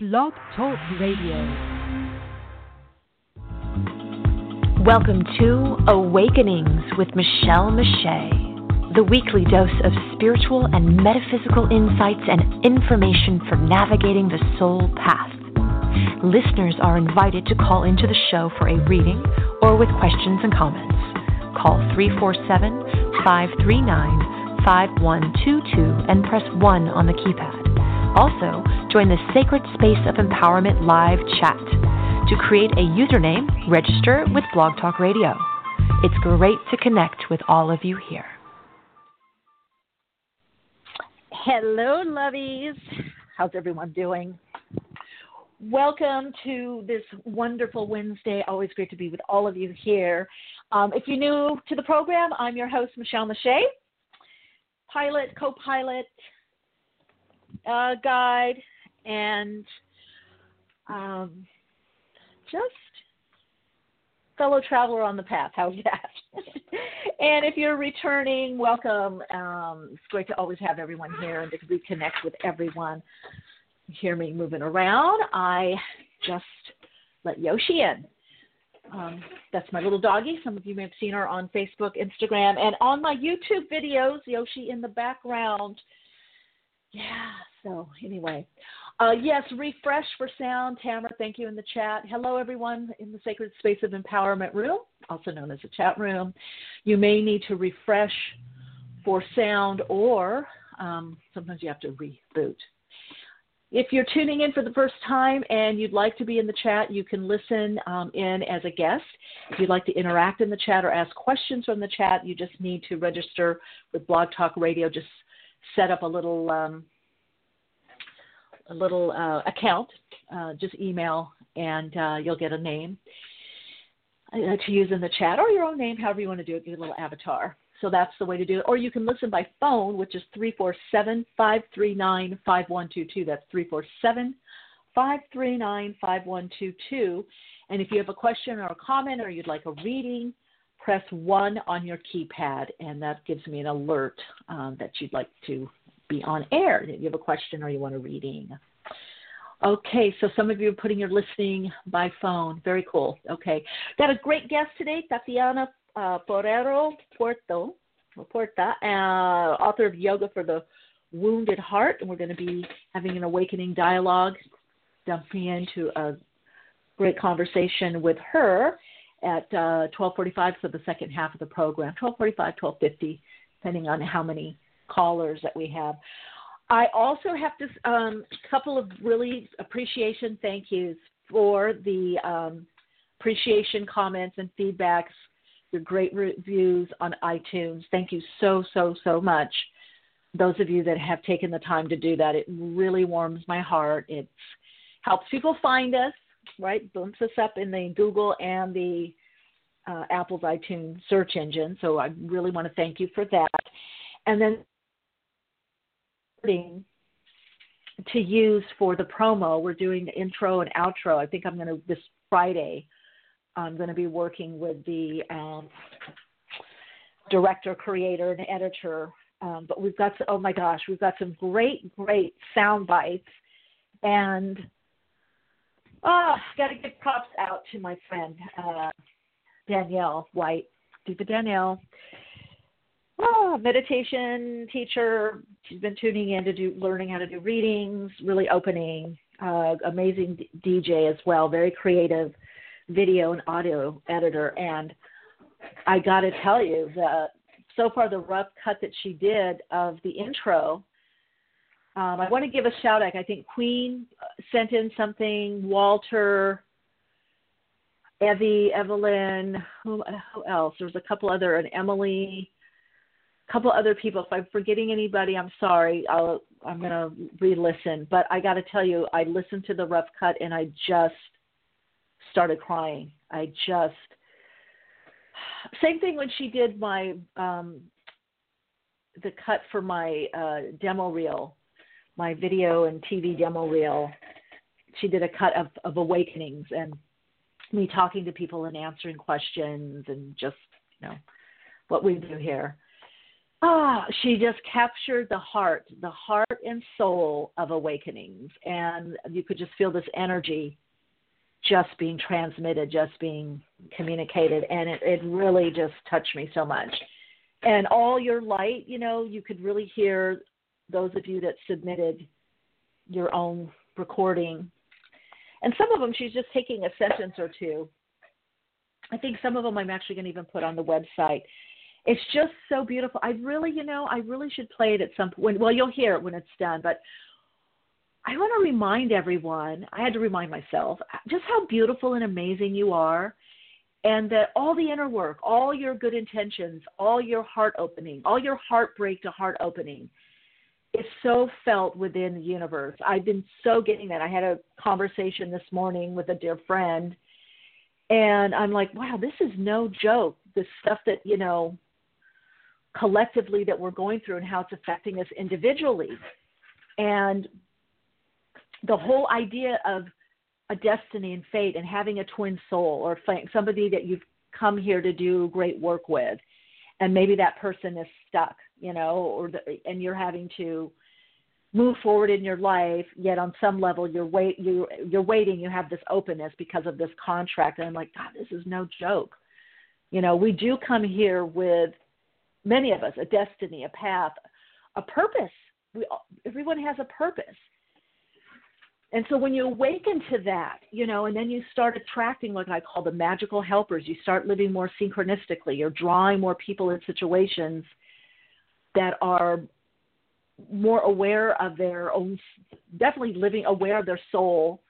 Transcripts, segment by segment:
Blog Talk Radio. Welcome to Awakenings with Michele Meiche, the weekly dose of spiritual and metaphysical insights and information for navigating the soul path. Listeners are invited to call into the show for a reading or with questions and comments. Call 347 539 5122 and press 1 on the keypad. Also, join the Sacred Space of Empowerment live chat. To create a username, register with Blog Talk Radio. It's great to connect with all of you here. Hello, lovies. How's everyone doing? Welcome to this wonderful Wednesday. Always great to be with all of you here. Um, if you're new to the program, I'm your host, Michele Meiche, pilot, co pilot, uh, guide, and um, just fellow traveler on the path. How's that? and if you're returning, welcome. Um, it's great to always have everyone here and to reconnect with everyone. You hear me moving around. I just let Yoshi in. Um, that's my little doggie. Some of you may have seen her on Facebook, Instagram, and on my YouTube videos. Yoshi in the background. Yeah. So anyway, uh, yes, refresh for sound. Tamara, thank you in the chat. Hello, everyone in the Sacred Space of Empowerment room, also known as the chat room. You may need to refresh for sound, or um, sometimes you have to reboot. If you're tuning in for the first time and you'd like to be in the chat, you can listen um, in as a guest. If you'd like to interact in the chat or ask questions from the chat, you just need to register with Blog Talk Radio. Just set up a little um, a little uh, account. Uh, just email and uh, you'll get a name uh, to use in the chat or your own name, however you want to do it. Get a little avatar. So that's the way to do it. Or you can listen by phone, which is 347 539 5122. That's 347 539 5122. And if you have a question or a comment or you'd like a reading, press 1 on your keypad, and that gives me an alert um, that you'd like to be on air. If you have a question or you want a reading. Okay, so some of you are putting your listening by phone. Very cool. Okay. Got a great guest today, Tatiana uh, Forero Puerto, Puerta, uh, author of Yoga for the Wounded Heart, and we're going to be having an awakening dialogue, jumping into a great conversation with her at uh, 12:45 for the second half of the program. 12:45, 12:50, depending on how many callers that we have. I also have this um, couple of really appreciation thank yous for the um, appreciation comments and feedbacks, your great reviews on iTunes. Thank you so, so, so much. Those of you that have taken the time to do that, it really warms my heart. It helps people find us, right? Bumps us up in the Google and the uh, Apple's iTunes search engine. So I really want to thank you for that. And then to use for the promo. We're doing the intro and outro. I think I'm going to this Friday. I'm going to be working with the um, director, creator, and editor. Um, but we've got oh my gosh, we've got some great, great sound bites, and oh, got to give props out to my friend uh, Danielle White, Diva Danielle oh, meditation teacher. She's been tuning in to do learning how to do readings, really opening. Uh, amazing DJ as well, very creative video and audio editor. And I got to tell you that so far the rough cut that she did of the intro. Um, I want to give a shout out. I think Queen sent in something. Walter, Evie, Evelyn, who, who else? was a couple other, and Emily couple other people. If I'm forgetting anybody, I'm sorry. I'll I'm gonna re-listen. But I got to tell you, I listened to the rough cut and I just started crying. I just same thing when she did my um, the cut for my uh, demo reel, my video and TV demo reel. She did a cut of, of awakenings and me talking to people and answering questions and just you know what we do here ah, she just captured the heart, the heart and soul of awakenings, and you could just feel this energy just being transmitted, just being communicated, and it, it really just touched me so much. And all your light, you know, you could really hear those of you that submitted your own recording. And some of them, she's just taking a sentence or two. I think some of them I'm actually going to even put on the website. It's just so beautiful. I really, you know, I really should play it at some point. Well, you'll hear it when it's done, but I want to remind everyone, I had to remind myself, just how beautiful and amazing you are. And that all the inner work, all your good intentions, all your heart opening, all your heartbreak to heart opening is so felt within the universe. I've been so getting that. I had a conversation this morning with a dear friend, and I'm like, wow, this is no joke. The stuff that, you know, collectively that we're going through and how it's affecting us individually. And the whole idea of a destiny and fate and having a twin soul or somebody that you've come here to do great work with and maybe that person is stuck you know or the, and you're having to move forward in your life yet on some level you're wait you you're waiting you have this openness because of this contract and i'm like god this is no joke you know we do come here with many of us a destiny a path a purpose we everyone has a purpose and so when you awaken to that, you know, and then you start attracting what I call the magical helpers, you start living more synchronistically. You're drawing more people in situations that are more aware of their own, definitely living aware of their soul,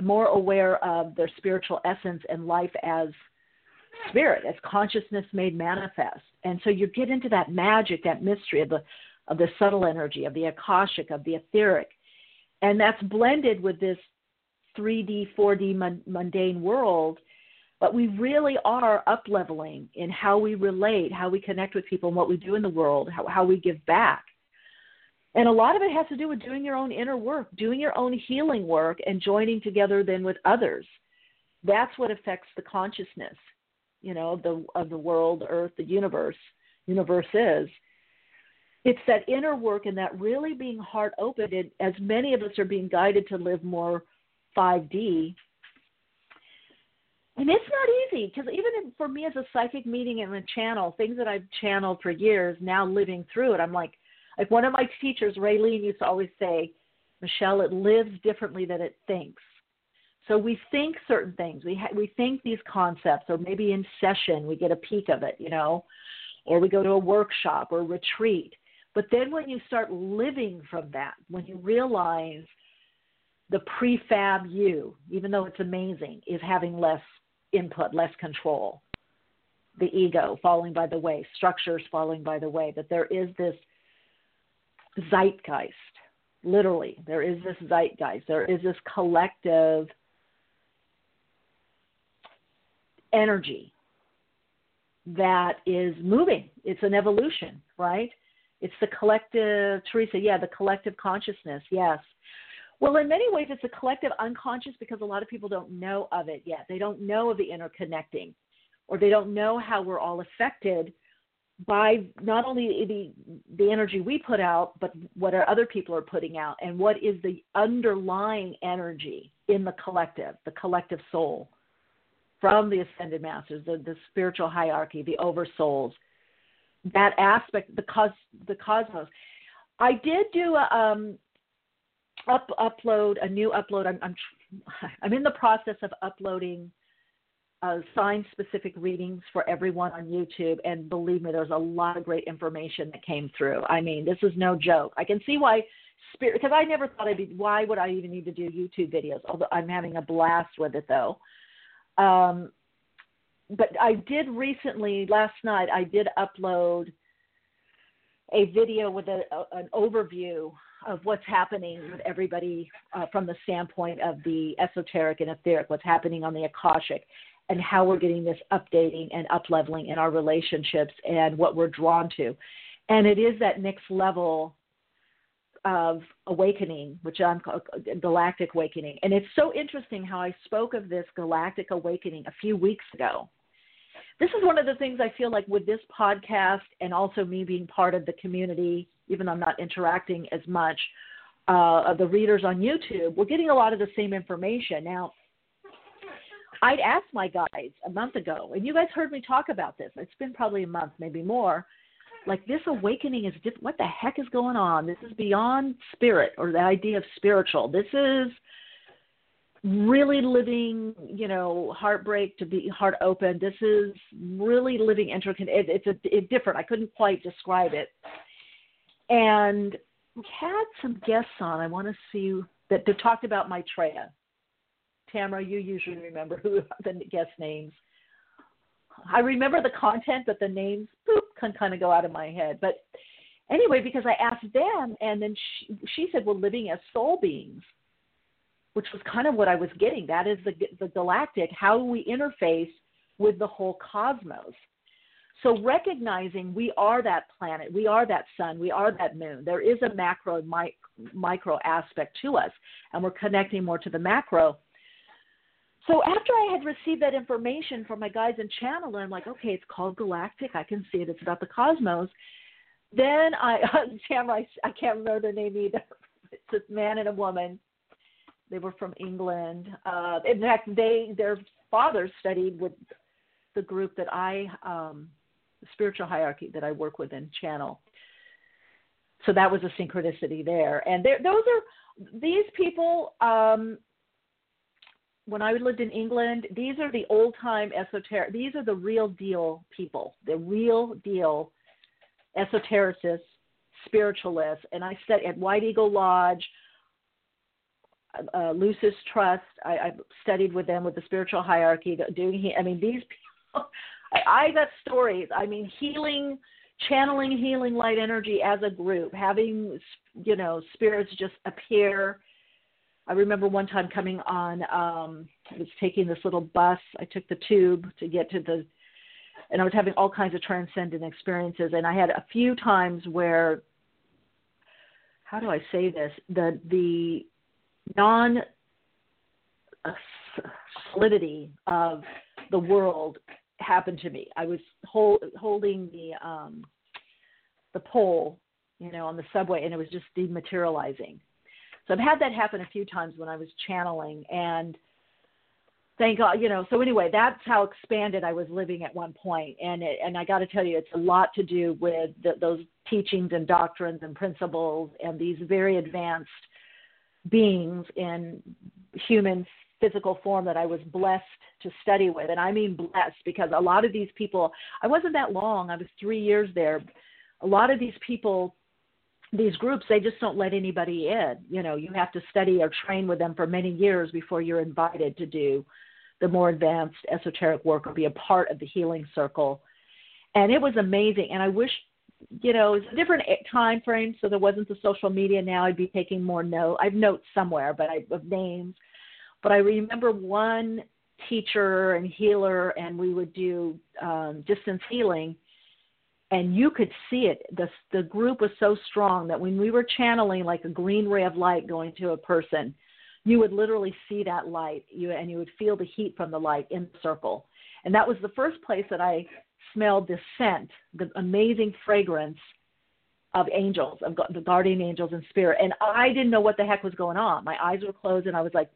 more aware of their spiritual essence and life as spirit, as consciousness made manifest. And so you get into that magic, that mystery of the of the subtle energy, of the akashic, of the etheric and that's blended with this 3D, 4D mundane world. But we really are up leveling in how we relate, how we connect with people, and what we do in the world, how, how we give back. And a lot of it has to do with doing your own inner work, doing your own healing work, and joining together then with others. That's what affects the consciousness, you know, of the of the world, Earth, the universe. Universe is it's that inner work and that really being heart open and as many of us are being guided to live more 5d and it's not easy because even for me as a psychic medium and a channel things that i've channeled for years now living through it i'm like like one of my teachers raylene used to always say michele it lives differently than it thinks so we think certain things. We ha- we think these concepts or maybe in session we get a peek of it you know or we go to a workshop or retreat. But then when you start living from that, when you realize the prefab you, even though it's amazing, is having less input, less control, the ego falling by the way, structures falling by the way, that there is this zeitgeist, literally, there is this zeitgeist, there is this collective energy that is moving. It's an evolution, right? It's the collective, Teresa, yeah, the collective consciousness, yes. Well, in many ways, it's a collective unconscious because a lot of people don't know of it yet. They don't know of the interconnecting, or they don't know how we're all affected by not only the the energy we put out, but what our other people are putting out, and what is the underlying energy in the collective, the collective soul, from the ascended masters, the, the spiritual hierarchy, the oversouls, that aspect, the cos, the cosmos. I did do a um, up upload a new upload. I'm I'm, I'm in the process of uploading uh, sign specific readings for everyone on YouTube, and believe me, there's a lot of great information that came through. I mean, this is no joke. I can see why spirit because I never thought I'd be. Why would I even need to do YouTube videos? Although I'm having a blast with it though. Um, but I did recently, last night, I did upload a video with a, a, an overview of what's happening with everybody uh, from the standpoint of the esoteric and etheric, what's happening on the Akashic, and how we're getting this updating and upleveling in our relationships and what we're drawn to. And it is that next level of awakening, which I'm galactic awakening. And it's so interesting how I spoke of this galactic awakening a few weeks ago this is one of the things I feel like with this podcast and also me being part of the community, even though I'm not interacting as much, uh, of the readers on YouTube, we're getting a lot of the same information. Now, I'd asked my guys a month ago, and you guys heard me talk about this. It's been probably a month, maybe more. Like this awakening is different. What the heck is going on? This is beyond spirit or the idea of spiritual. This is really living, you know, heartbreak to be heart open. This is really living interconnected. It, it's a it's different. I couldn't quite describe it. And we had some guests on. I want to see that they talked about Maitreya. Tamara, you usually remember who the guest names. I remember the content, but the names boop, can kind of go out of my head. But anyway, because I asked them, and then she, she said, "Well, living as soul beings," which was kind of what I was getting. That is the the galactic. How we interface with the whole cosmos. So recognizing we are that planet, we are that sun, we are that moon. There is a macro and micro aspect to us, and we're connecting more to the macro. So after I had received that information from my guides and channeler, I'm like, okay, it's called Galactic. I can see it. It's about the cosmos. Then I, Tamara, I, I can't remember their name either. It's this man and a woman. They were from England. Uh, in fact, they their fathers studied with the group that I, um, the spiritual hierarchy that I work with in Channel. So that was a synchronicity there. And those are these people. Um, when I lived in England, these are the old time esoteric. These are the real deal people, the real deal esotericists, spiritualists. And I studied at White Eagle Lodge, uh, Lucis Trust. I, I studied with them with the spiritual hierarchy. Doing, I mean, these people. I, I got stories. I mean, healing, channeling healing light energy as a group, having you know spirits just appear I remember one time coming on, um, I was taking this little bus. I took the tube to get to the, and I was having all kinds of transcendent experiences. And I had a few times where, how do I say this? The the non uh, solidity of the world happened to me. I was hold, holding the um, the pole, you know, on the subway, and it was just dematerializing so I've had that happen a few times when I was channeling, and thank God, you know. So anyway, that's how expanded I was living at one point, and it, and I got to tell you, it's a lot to do with the, those teachings and doctrines and principles, and these very advanced beings in human physical form that I was blessed to study with. And I mean blessed because a lot of these people, I wasn't that long, I was three years there. A lot of these people these groups they just don't let anybody in. You know you have to study or train with them for many years before you're invited to do the more advanced esoteric work or be a part of the healing circle. And it was amazing. And i wish you know it's a different time frame so there wasn't the social media. Now i'd be taking more note i've notes somewhere but i of names. But i remember one teacher and healer and we would do um, distance healing and you could see it. The the group was so strong that when we were channeling like a green ray of light going to a person, you would literally see that light. You and you would feel the heat from the light in the circle. And that was the first place that I smelled this scent, the amazing fragrance of angels, of the guardian angels and spirit. And I didn't know what the heck was going on. My eyes were closed, and I was like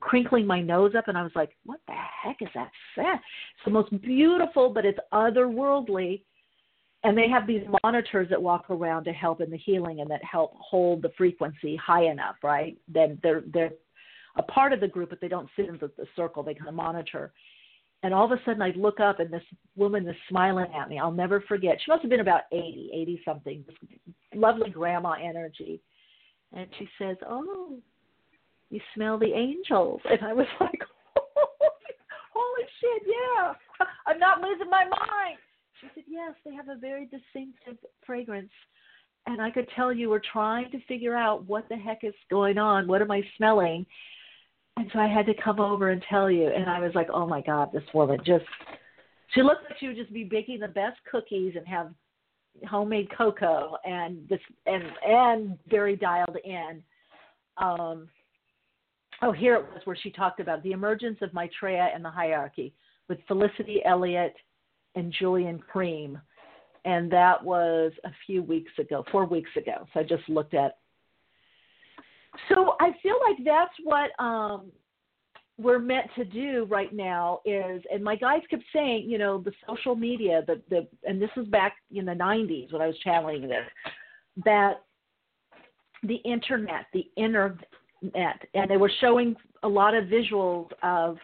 crinkling my nose up, and I was like, "What the heck is that scent?" It's the most beautiful, but it's otherworldly and they have these monitors that walk around to help in the healing and that help hold the frequency high enough, right? Then they're they're a part of the group, but they don't sit in the, the circle. They kind of monitor. And all of a sudden, I look up, and this woman is smiling at me. I'll never forget. She must have been about 80, 80 something. lovely grandma energy. And she says, "Oh, you smell the angels." And I was like, "Holy shit, yeah! I'm not losing my mind." She said, Yes, they have a very distinctive fragrance. And I could tell you were trying to figure out what the heck is going on. What am I smelling? And so I had to come over and tell you. And I was like, Oh my God, this woman just, she looked like she would just be baking the best cookies and have homemade cocoa and this and and very dialed in. Um, oh, here it was where she talked about the emergence of Maitreya and the hierarchy with Felicity Elliott and Julian Cream. And that was a few weeks ago, four weeks ago. So I just looked at. So I feel like that's what um, we're meant to do right now is and my guys kept saying you know the social media the the and this was back in the 90s when i was channeling this that the internet the internet and they were showing a lot of visuals of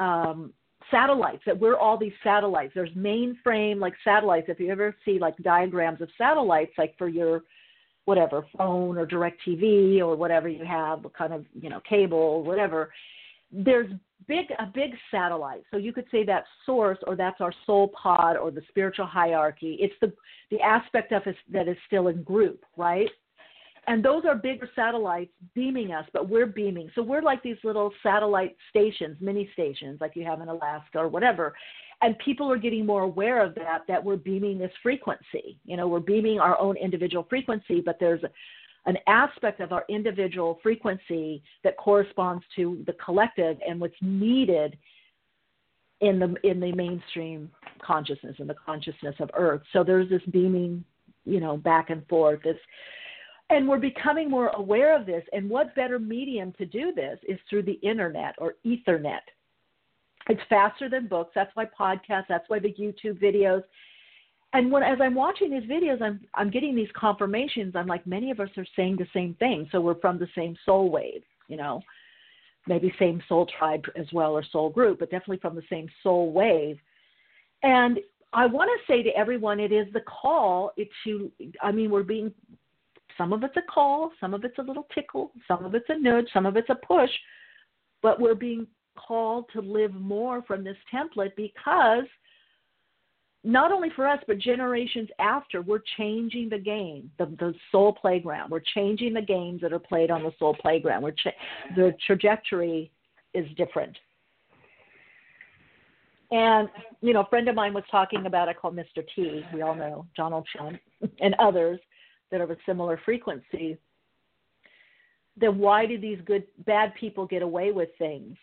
um satellites that we're all these satellites. There's mainframe like satellites. If you ever see like diagrams of satellites like for your whatever phone or direct tv or whatever you have what kind of you know cable whatever there's big a big satellite. So you could say that source or that's our soul pod or the spiritual hierarchy. It's the the aspect of it that is still in group right and those are bigger satellites beaming us but we're beaming. So we're like these little satellite stations mini stations like you have in alaska or whatever. And people are getting more aware of that that we're beaming this frequency. You know we're beaming our own individual frequency but there's an aspect of our individual frequency that corresponds to the collective and what's needed in the in the mainstream consciousness and the consciousness of earth. So there's this beaming you know back and forth this and we're becoming more aware of this and what better medium to do this is through the internet or ethernet it's faster than books that's why podcasts that's why the youtube videos and when as I'm watching these videos, I'm I'm getting these confirmations. I'm like, many of us are saying the same thing. So we're from the same soul wave, you know, maybe same soul tribe as well or soul group, but definitely from the same soul wave. And I want to say to everyone, it is the call to. I mean, we're being. Some of it's a call, some of it's a little tickle, some of it's a nudge, some of it's a push, but we're being called to live more from this template because not only for us, but generations after, we're changing the game, the, the soul playground. We're changing the games that are played on the soul playground. We're the trajectory is different. And, you know, a friend of mine was talking about, I call Mr. T, we all know, Donald Trump, and others that are of a similar frequency. Then why do these good, bad people get away with things?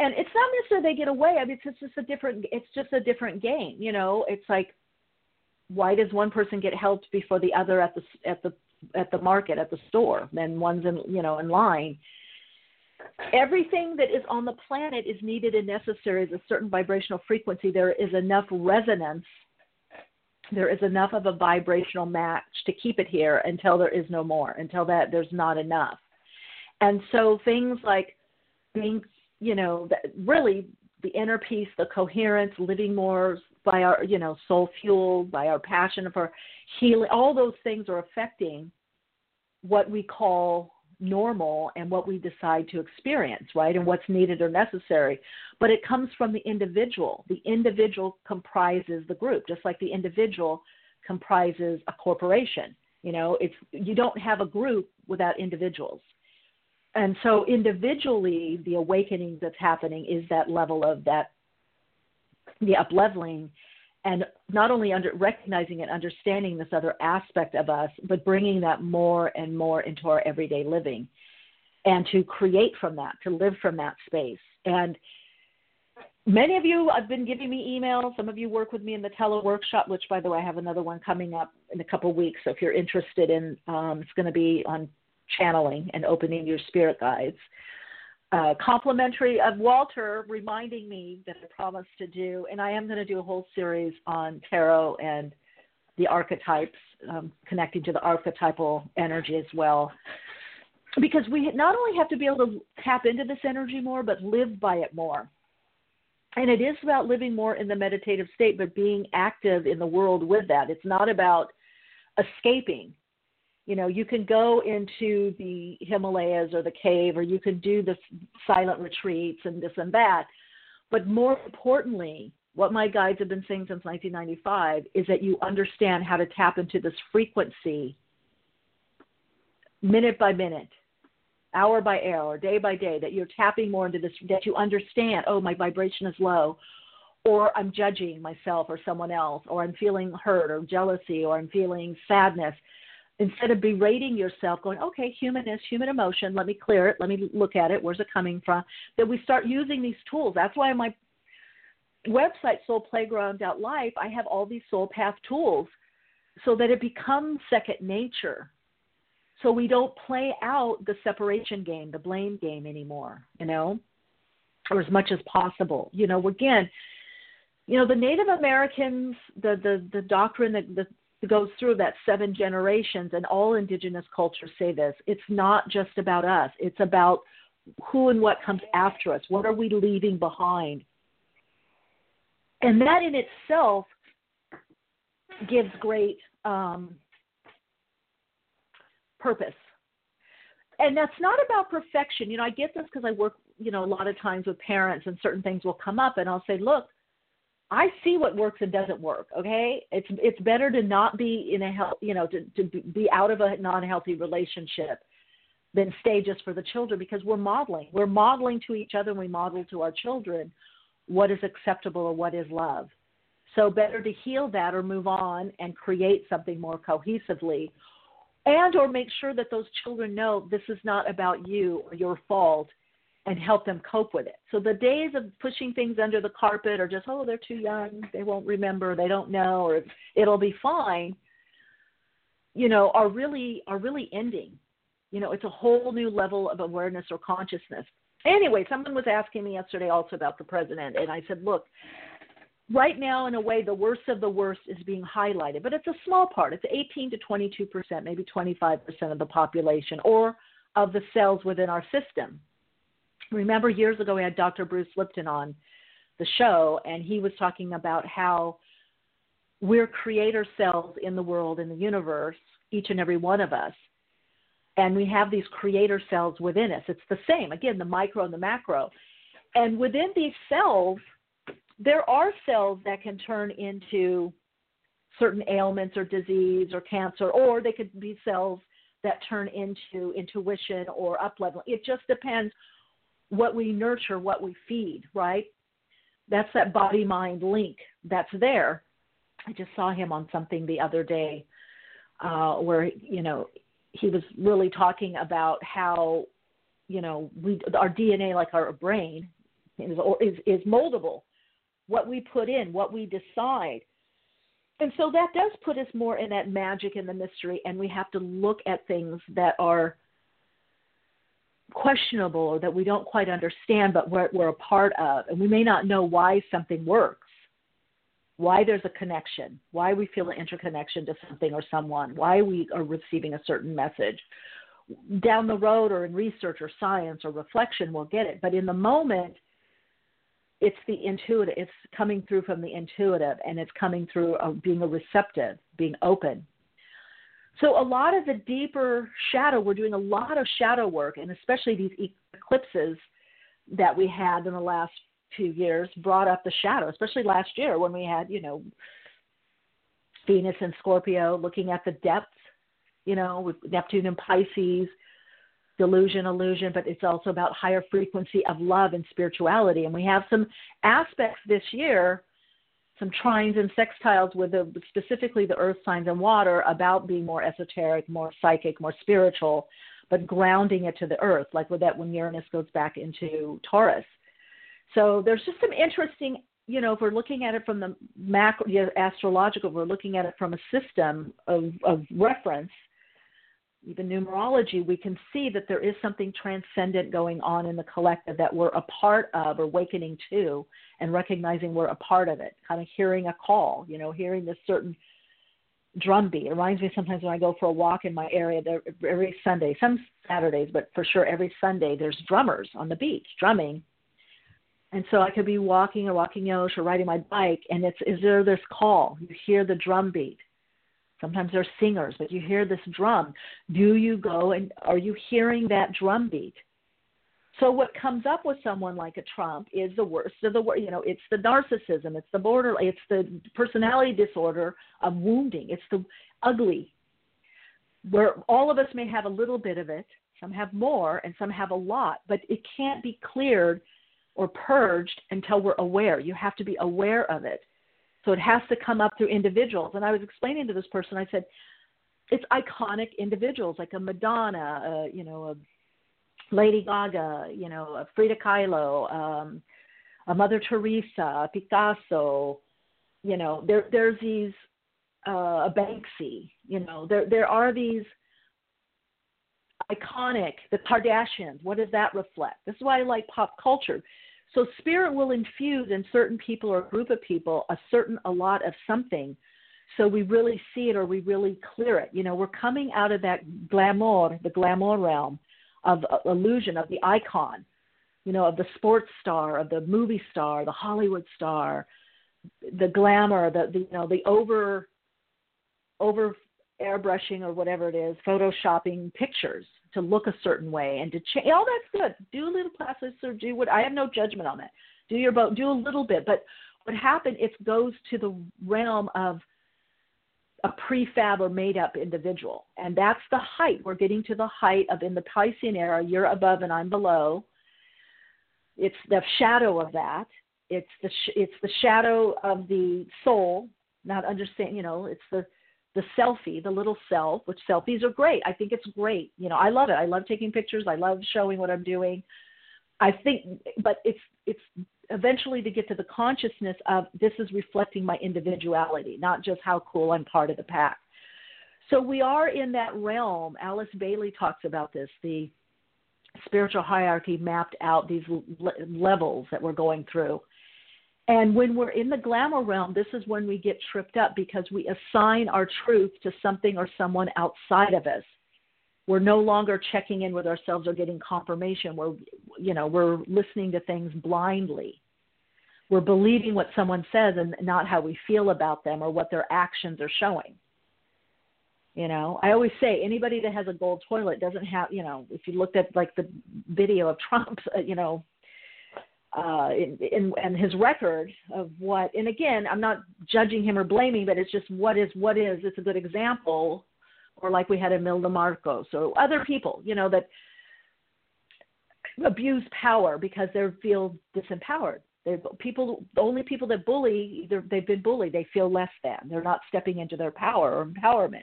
and it's not necessarily they get away. I mean, it's just a different. It's just a different game. You know, it's like, why does one person get helped before the other at the at the at the market at the store? Then one's in you know in line. Everything that is on the planet is needed and necessary as a certain vibrational frequency. There is enough resonance. There is enough of a vibrational match to keep it here until there is no more. Until that there's not enough. And so things like being you know, really the inner peace, the coherence, living more by our, you know, soul fueled, by our passion for healing, all those things are affecting what we call normal and what we decide to experience, right? And what's needed or necessary. But it comes from the individual. The individual comprises the group, just like the individual comprises a corporation. You know, it's you don't have a group without individuals and so individually the awakening that's happening is that level of that the up leveling and not only under recognizing and understanding this other aspect of us but bringing that more and more into our everyday living and to create from that to live from that space. And many of you have been giving me emails. Some of you work with me in the tele workshop which by the way i have another one coming up in a couple of weeks. So if you're interested in um, it's going to be on channeling and opening your spirit guides. Uh, complimentary of Walter reminding me that I promised to do, and I am going to do a whole series on tarot and the archetypes, um, connecting to the archetypal energy as well. Because we not only have to be able to tap into this energy more, but live by it more. And it is about living more in the meditative state, but being active in the world with that. It's not about escaping you know you can go into the himalayas or the cave or you can do the silent retreats and this and that. But more importantly what my guides have been saying since 1995 is that you understand how to tap into this frequency minute by minute hour by hour day by day that you're tapping more into this that you understand oh my vibration is low or I'm judging myself or someone else, or I'm feeling hurt or jealousy, or I'm feeling sadness instead of berating yourself, going, okay, human is human emotion. Let me clear it. Let me look at it. Where's it coming from? That we start using these tools. That's why my website, soulplayground.life, I have all these soul path tools so that it becomes second nature. So we don't play out the separation game, the blame game anymore, you know, or as much as possible. You know, again, you know, the Native Americans, the the the doctrine that, that goes through that seven generations, and all indigenous cultures say this. It's not just about us. It's about who and what comes after us. What are we leaving behind? And that in itself gives great um, purpose. And that's not about perfection. You know, I get this because I work, you know, a lot of times with parents and certain things will come up and I'll say, look, I see what works and doesn't work. Okay, it's it's better to not be in a health, you know, to to be out of a non-healthy relationship than stay just for the children because we're modeling. We're modeling to each other and we model to our children what is acceptable or what is love. So better to heal that or move on and create something more cohesively and or make sure that those children know this is not about you or your fault and help them cope with it. So the days of pushing things under the carpet or just oh they're too young, they won't remember, they don't know or it'll be fine, you know, are really are really ending. You know, it's a whole new level of awareness or consciousness. Anyway, someone was asking me yesterday also about the president and I said, "Look, right now, in a way, the worst of the worst is being highlighted, but it's a small part. It's 18 to 22 percent, maybe 25 percent of the population or of the cells within our system. Remember, years ago, we had Dr. Bruce Lipton on the show, and he was talking about how we're creator cells in the world, in the universe, each and every one of us. And we have these creator cells within us. It's the same, again, the micro and the macro. And within these cells, there are cells that can turn into certain ailments or disease or cancer, or they could be cells that turn into intuition or upleveling. It just depends what we nurture, what we feed, right? That's that body mind link that's there. I just saw him on something the other day uh, where, you know, he was really talking about how, you know, we our DNA, like our brain, is, is, is moldable what we put in, what we decide. And so that does put us more in that magic and the mystery, and we have to look at things that are questionable or that we don't quite understand, but we're, we're a part of. And we may not know why something works, why there's a connection, why we feel an interconnection to something or someone, why we are receiving a certain message. Down the road or in research or science or reflection, we'll get it. But in the moment, it's the intuitive it's coming through from the intuitive and it's coming through being a receptive being open so a lot of the deeper shadow we're doing a lot of shadow work and especially these eclipses that we had in the last few years brought up the shadow especially last year when we had you know venus and scorpio looking at the depths you know with neptune and pisces delusion, illusion, but it's also about higher frequency of love and spirituality. And we have some aspects this year, some trines and sextiles with the, specifically the earth signs and water about being more esoteric, more psychic, more spiritual, but grounding it to the earth, like with that when Uranus goes back into Taurus. So there's just some interesting, you know, if we're looking at it from the macro, astrological, we're looking at it from a system of, of reference – even numerology, we can see that there is something transcendent going on in the collective that we're a part of, awakening to, and recognizing we're a part of it. Kind of hearing a call, you know, hearing this certain drumbeat. It reminds me sometimes when I go for a walk in my area, every Sunday, some Saturdays, but for sure every Sunday, there's drummers on the beach drumming. And so I could be walking or walking Yosh or riding my bike, and it's is there this call? You hear the drum beat Sometimes they're singers, but you hear this drum. Do you go and are you hearing that drum beat? So what comes up with someone like a Trump is the worst of the worst. You know, it's the narcissism, it's the border, it's the personality disorder of wounding, it's the ugly, where all of us may have a little bit of it. Some have more, and some have a lot, but it can't be cleared or purged until we're aware. You have to be aware of it. So it has to come up through individuals. And I was explaining to this person, I said, it's iconic individuals like a Madonna, you know, a Lady Gaga, you know, a Frida Kahlo, um, a Mother Teresa, a Picasso, you know, there there's these uh, a Banksy, you know, there there are these iconic, the Kardashians. What does that reflect? This is why I like pop culture. So spirit will infuse in certain people or a group of people a certain a lot of something. So we really see it or we really clear it. You know, we're coming out of that glamour, the glamour realm of uh, illusion of the icon, you know, of the sports star, of the movie star, the Hollywood star, the glamour, the, the you know, the over over airbrushing or whatever it is, photoshopping pictures to look a certain way and to change. All oh, that's good. Do a little plastic surgery. What I have no judgment on that. Do your boat. Do a little bit. But what happened? It goes to the realm of a prefab or made up individual, and that's the height. We're getting to the height of in the Piscean era. You're above and I'm below. It's the shadow of that. It's the sh- it's the shadow of the soul. Not understand. You know, it's the the selfie, the little self, which selfies are great. I think it's great. You know, I love it. I love taking pictures. I love showing what I'm doing. I think, but it's it's eventually to get to the consciousness of this is reflecting my individuality, not just how cool I'm part of the pack. So we are in that realm. Alice Bailey talks about this. The spiritual hierarchy mapped out these levels that we're going through. And when we're in the glamour realm, this is when we get tripped up because we assign our truth to something or someone outside of us. We're no longer checking in with ourselves or getting confirmation. We're, you know, we're listening to things blindly. We're believing what someone says and not how we feel about them or what their actions are showing. You know, I always say anybody that has a gold toilet doesn't have, you know, if you looked at like the video of Trump, you know, uh, in, and his record of what, and again, I'm not judging him or blaming, but it's just what is what is. It's a good example, or like we had Imelda Marcos or other people, you know, that abuse power because they feel disempowered. They're people, the only people that bully, they've been bullied, they feel less than. They're not stepping into their power or empowerment.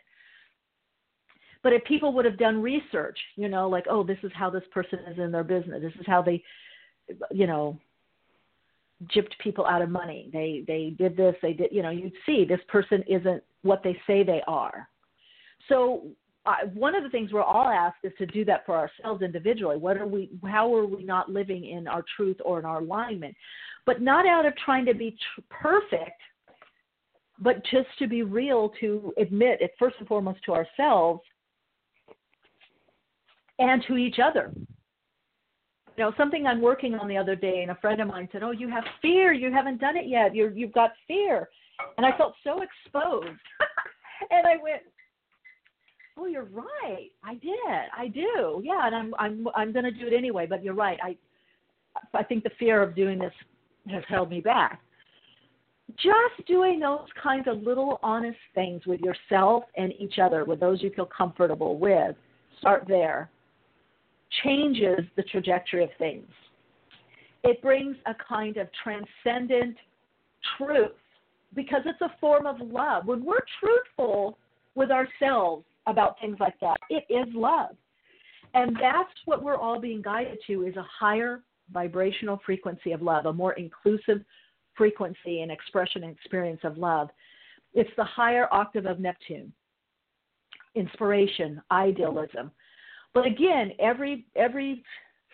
But if people would have done research, you know, like, oh, this is how this person is in their business. This is how they you know gypped people out of money. They they did this they did you know you'd see this person isn't what they say they are. So uh, one of the things we're all asked is to do that for ourselves individually. What are we how are we not living in our truth or in our alignment? But not out of trying to be tr- perfect but just to be real to admit it first and foremost to ourselves and to each other you know something i'm working on the other day and a friend of mine said oh you have fear. You haven't done it yet. You're you've got fear. And i felt so exposed. And i went oh you're right. I did. I do. Yeah and i'm i'm i'm going to do it anyway but you're right. I i think the fear of doing this has held me back. Just doing those kinds of little honest things with yourself and each other with those you feel comfortable with start there changes the trajectory of things. It brings a kind of transcendent truth because it's a form of love. When we're truthful with ourselves about things like that, it is love. And that's what we're all being guided to is a higher vibrational frequency of love, a more inclusive frequency and expression and experience of love. It's the higher octave of Neptune. Inspiration, idealism, but again, every every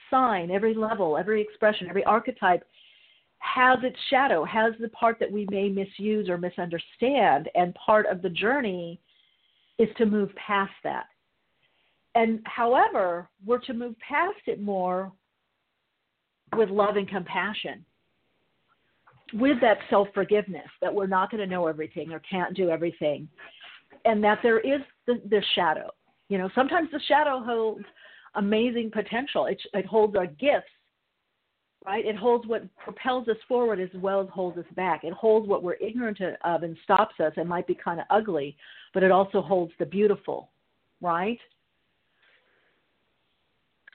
sign, every level, every expression, every archetype has its shadow, has the part that we may misuse or misunderstand, and part of the journey is to move past that. And however, we're to move past it more with love and compassion, with that self forgiveness that we're not going to know everything or can't do everything, and that there is the, the shadow you know, sometimes the shadow holds amazing potential. It, it holds our gifts, right? It holds what propels us forward as well as holds us back. It holds what we're ignorant of and stops us and might be kind of ugly, but it also holds the beautiful, right?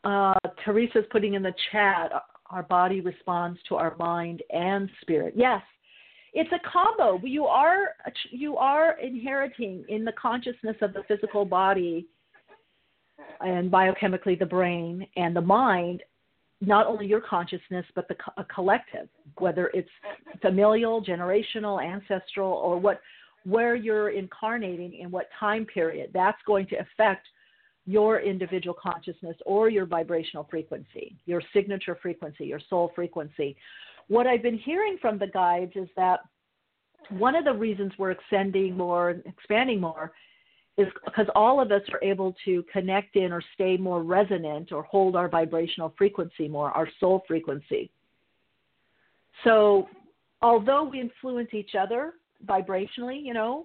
Uh, Teresa's putting in the chat, our body responds to our mind and spirit. Yes, it's a combo. You are you are inheriting in the consciousness of the physical body and biochemically the brain and the mind not only your consciousness, but the a collective, whether it's familial, generational, ancestral, or what, where you're incarnating in what time period. That's going to affect your individual consciousness or your vibrational frequency, your signature frequency, your soul frequency. What I've been hearing from the guides is that one of the reasons we're extending more, expanding more, is because all of us are able to connect in or stay more resonant or hold our vibrational frequency more, our soul frequency. So, although we influence each other vibrationally, you know,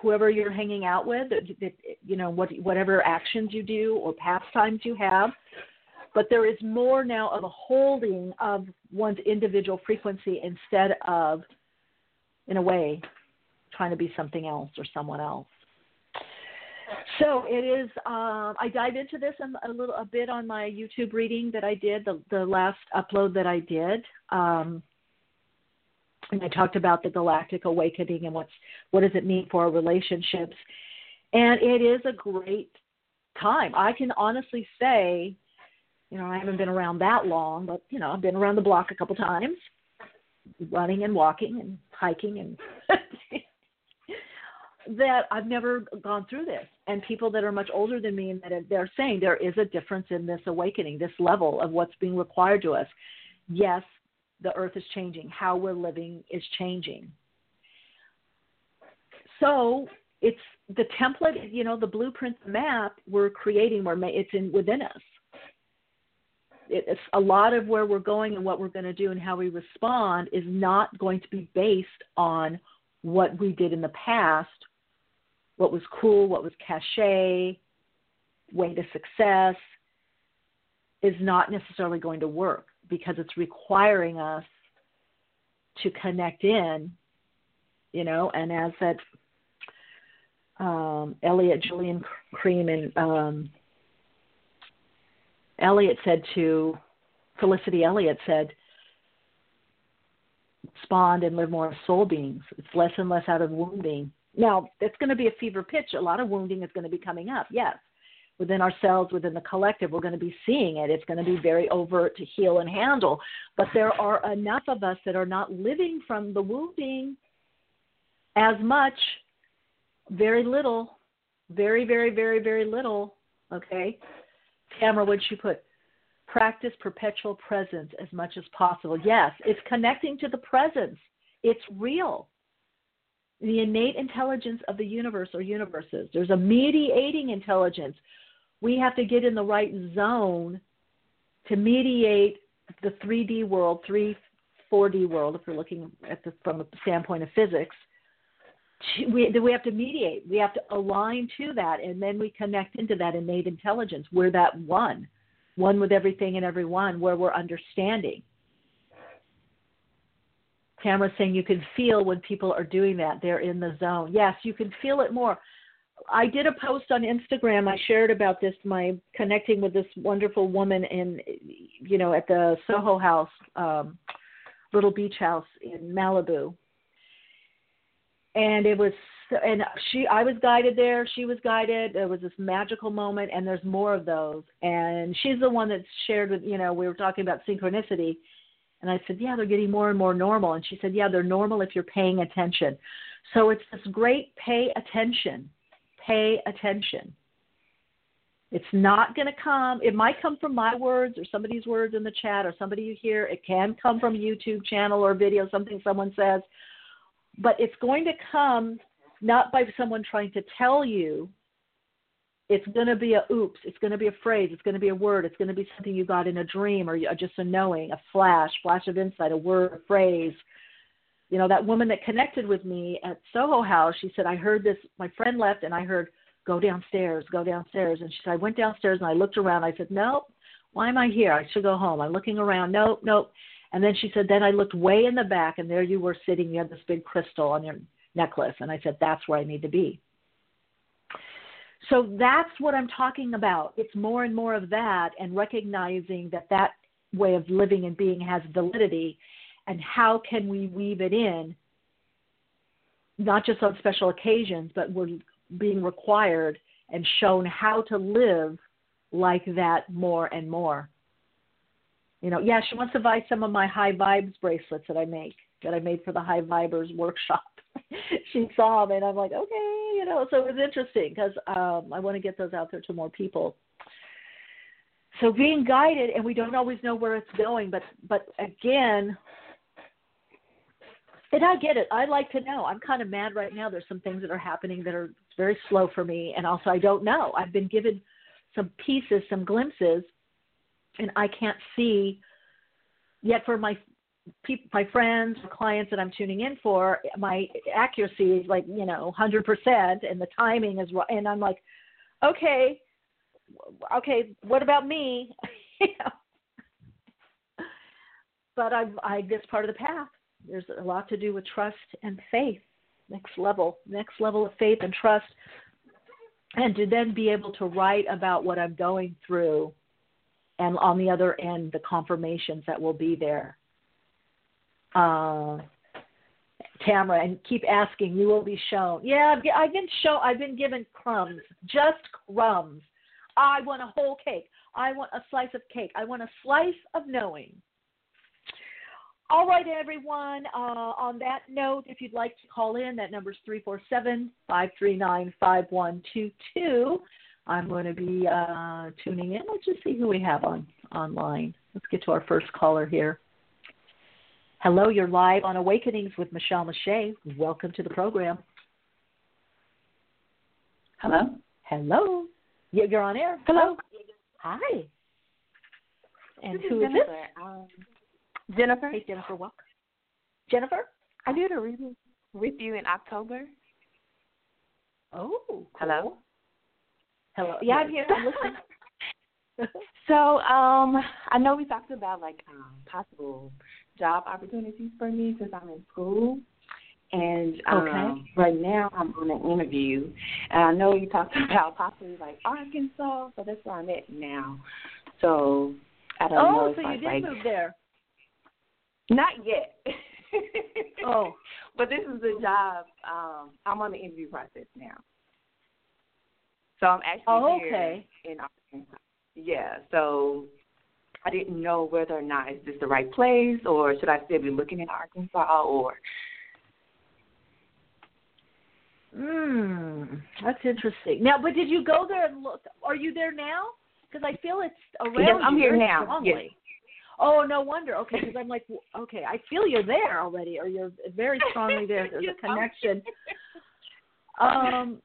whoever you're hanging out with, you know, what, whatever actions you do or pastimes you have, but there is more now of a holding of one's individual frequency instead of, in a way, trying to be something else or someone else. So it is. Um, I dive into this a, little a bit on my YouTube reading that I did, the the last upload that I did, um, and I talked about the galactic awakening and what's what does it mean for our relationships, and it is a great time. I can honestly say, you know, I haven't been around that long, but you know, I've been around the block a couple times, running and walking and hiking and that I've never gone through this, and people that are much older than me, and that they're saying there is a difference in this awakening, this level of what's being required to us. Yes, the earth is changing. How we're living is changing. So it's the template, you know, the blueprint, the map we're creating, where it's in within us. It's a lot of where we're going and what we're going to do and how we respond is not going to be based on what we did in the past what was cool, what was cachet, way to success is not necessarily going to work because it's requiring us to connect in, you know, and as that um, Elliot Julian Cream and um, Elliot said to Felicity Elliot said, spawned and live more as soul beings. It's less and less out of wounding now, it's going to be a fever pitch. A lot of wounding is going to be coming up, yes. Within ourselves, within the collective, we're going to be seeing it. It's going to be very overt to heal and handle. But there are enough of us that are not living from the wounding as much, very little, very, very, very, very little. Okay? Tamara, what'd she put? Practice perpetual presence as much as possible. Yes, it's connecting to the presence. It's real the innate intelligence of the universe or universes. There's a mediating intelligence. We have to get in the right zone to mediate the 3D world, 3, 4D world, if we're looking at the, from a standpoint of physics. We, we have to mediate. We have to align to that, and then we connect into that innate intelligence. We're that one, one with everything and everyone, where we're understanding. Tamara saying you can feel when people are doing that. They're in the zone. Yes, you can feel it more. I did a post on Instagram. I shared about this, my connecting with this wonderful woman in, you know, at the Soho House, um, little beach house in Malibu. And it was, and she, I was guided there. She was guided. There was this magical moment, and there's more of those. And she's the one that shared with, you know, we were talking about synchronicity and I said, Yeah, they're getting more and more normal. And she said, Yeah, they're normal if you're paying attention. So it's this great pay attention. Pay attention. It's not going to come. It might come from my words or somebody's words in the chat or somebody you hear. It can come from a YouTube channel or video, something someone says. But it's going to come not by someone trying to tell you it's going to be a oops it's going to be a phrase it's going to be a word it's going to be something you got in a dream or uh, just a knowing a flash flash of insight a word a phrase. You know that woman that connected with me at soho house she said i heard this my friend left and i heard go downstairs go downstairs and she said i went downstairs and i looked around. I said nope why am i here? I should go home. I'm looking around. Nope nope. And then she said then i looked way in the back and there you were sitting. You had this big crystal on your necklace. And i said that's where i need to be so that's what I'm talking about. It's more and more of that and recognizing that that way of living and being has validity and how can we weave it in not just on special occasions but we're being required and shown how to live like that more and more You know, yeah, she wants to buy some of my high vibes bracelets that I make that I made for the High Vibers workshop. she saw them, and I'm like, okay, you know. So it was interesting because um, I want to get those out there to more people. So being guided, and we don't always know where it's going, but but again, and I get it. I like to know. I'm kind of mad right now. There's some things that are happening that are very slow for me, and also I don't know. I've been given some pieces, some glimpses, and I can't see yet for my people, my friends clients that I'm tuning in for, my accuracy is like you know 100%, and the timing is right. And I'm like, okay, okay, what about me? but I, I this part of the path. There's a lot to do with trust and faith. Next level, next level of faith and trust, and to then be able to write about what I'm going through, and on the other end, the confirmations that will be there uh, Tamara, and keep asking. You will be shown. Yeah, I've been shown. I've been given crumbs, just crumbs. I want a whole cake. I want a slice of cake. I want a slice of knowing. All right, everyone. Uh, on that note, if you'd like to call in, that number is 347 539 5122. I'm going to be uh, tuning in. Let's just see who we have on online. Let's get to our first caller here. Hello, you're live on Awakenings with Michele Meiche. Welcome to the program. Hello. Hello. You're on air. Hello. Hi. And this who is is Jennifer. this? Um, Jennifer. Hey, Jennifer. Welcome. Jennifer. I did a reading with you in October. Oh. Cool. Hello. Hello. Yeah, I'm here. I'm listening. so, um, I know we talked about like um, possible job opportunities for me since I'm in school. And um, okay. right now I'm on an interview, and I know you talked about possibly like Arkansas, so that's where I'm at now. So I don't oh, know. so if you did like, move there? Not yet. oh, but this is the job. Um, I'm on the interview process now. So I'm actually oh, here okay. in Arkansas. Yeah. So I didn't know whether or not is this the right place or should I still be looking in Arkansas or Hmm, that's interesting. Now, but did you go there and look? Are you there now? Because I feel it's around Yes, I'm here now. strongly. Yes. Oh, no wonder. Okay, because I'm like, okay, I feel you're there already, or you're very strongly there. There's a connection. Um,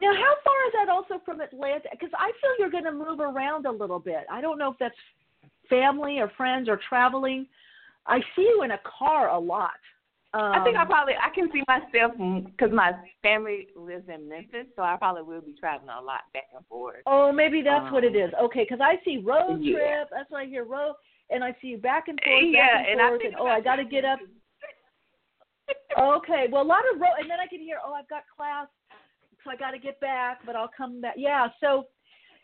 now, how far is that also from Atlanta? Because I feel you're going to move around a little bit. I don't know if that's family or friends or traveling. I see you in a car a lot. Um, I think I probably I can see myself because my family lives in Memphis, so I probably will be traveling a lot back and forth. Oh, maybe that's what it Um. Okay, because I see road yeah. trip. That's why I hear road, and I see you back and forth, yeah, back and and I forth, think and oh, I got to get up. Okay, well, a lot of road, and then I can hear, oh, I've got class, so I got to get back, but I'll come back. Yeah, so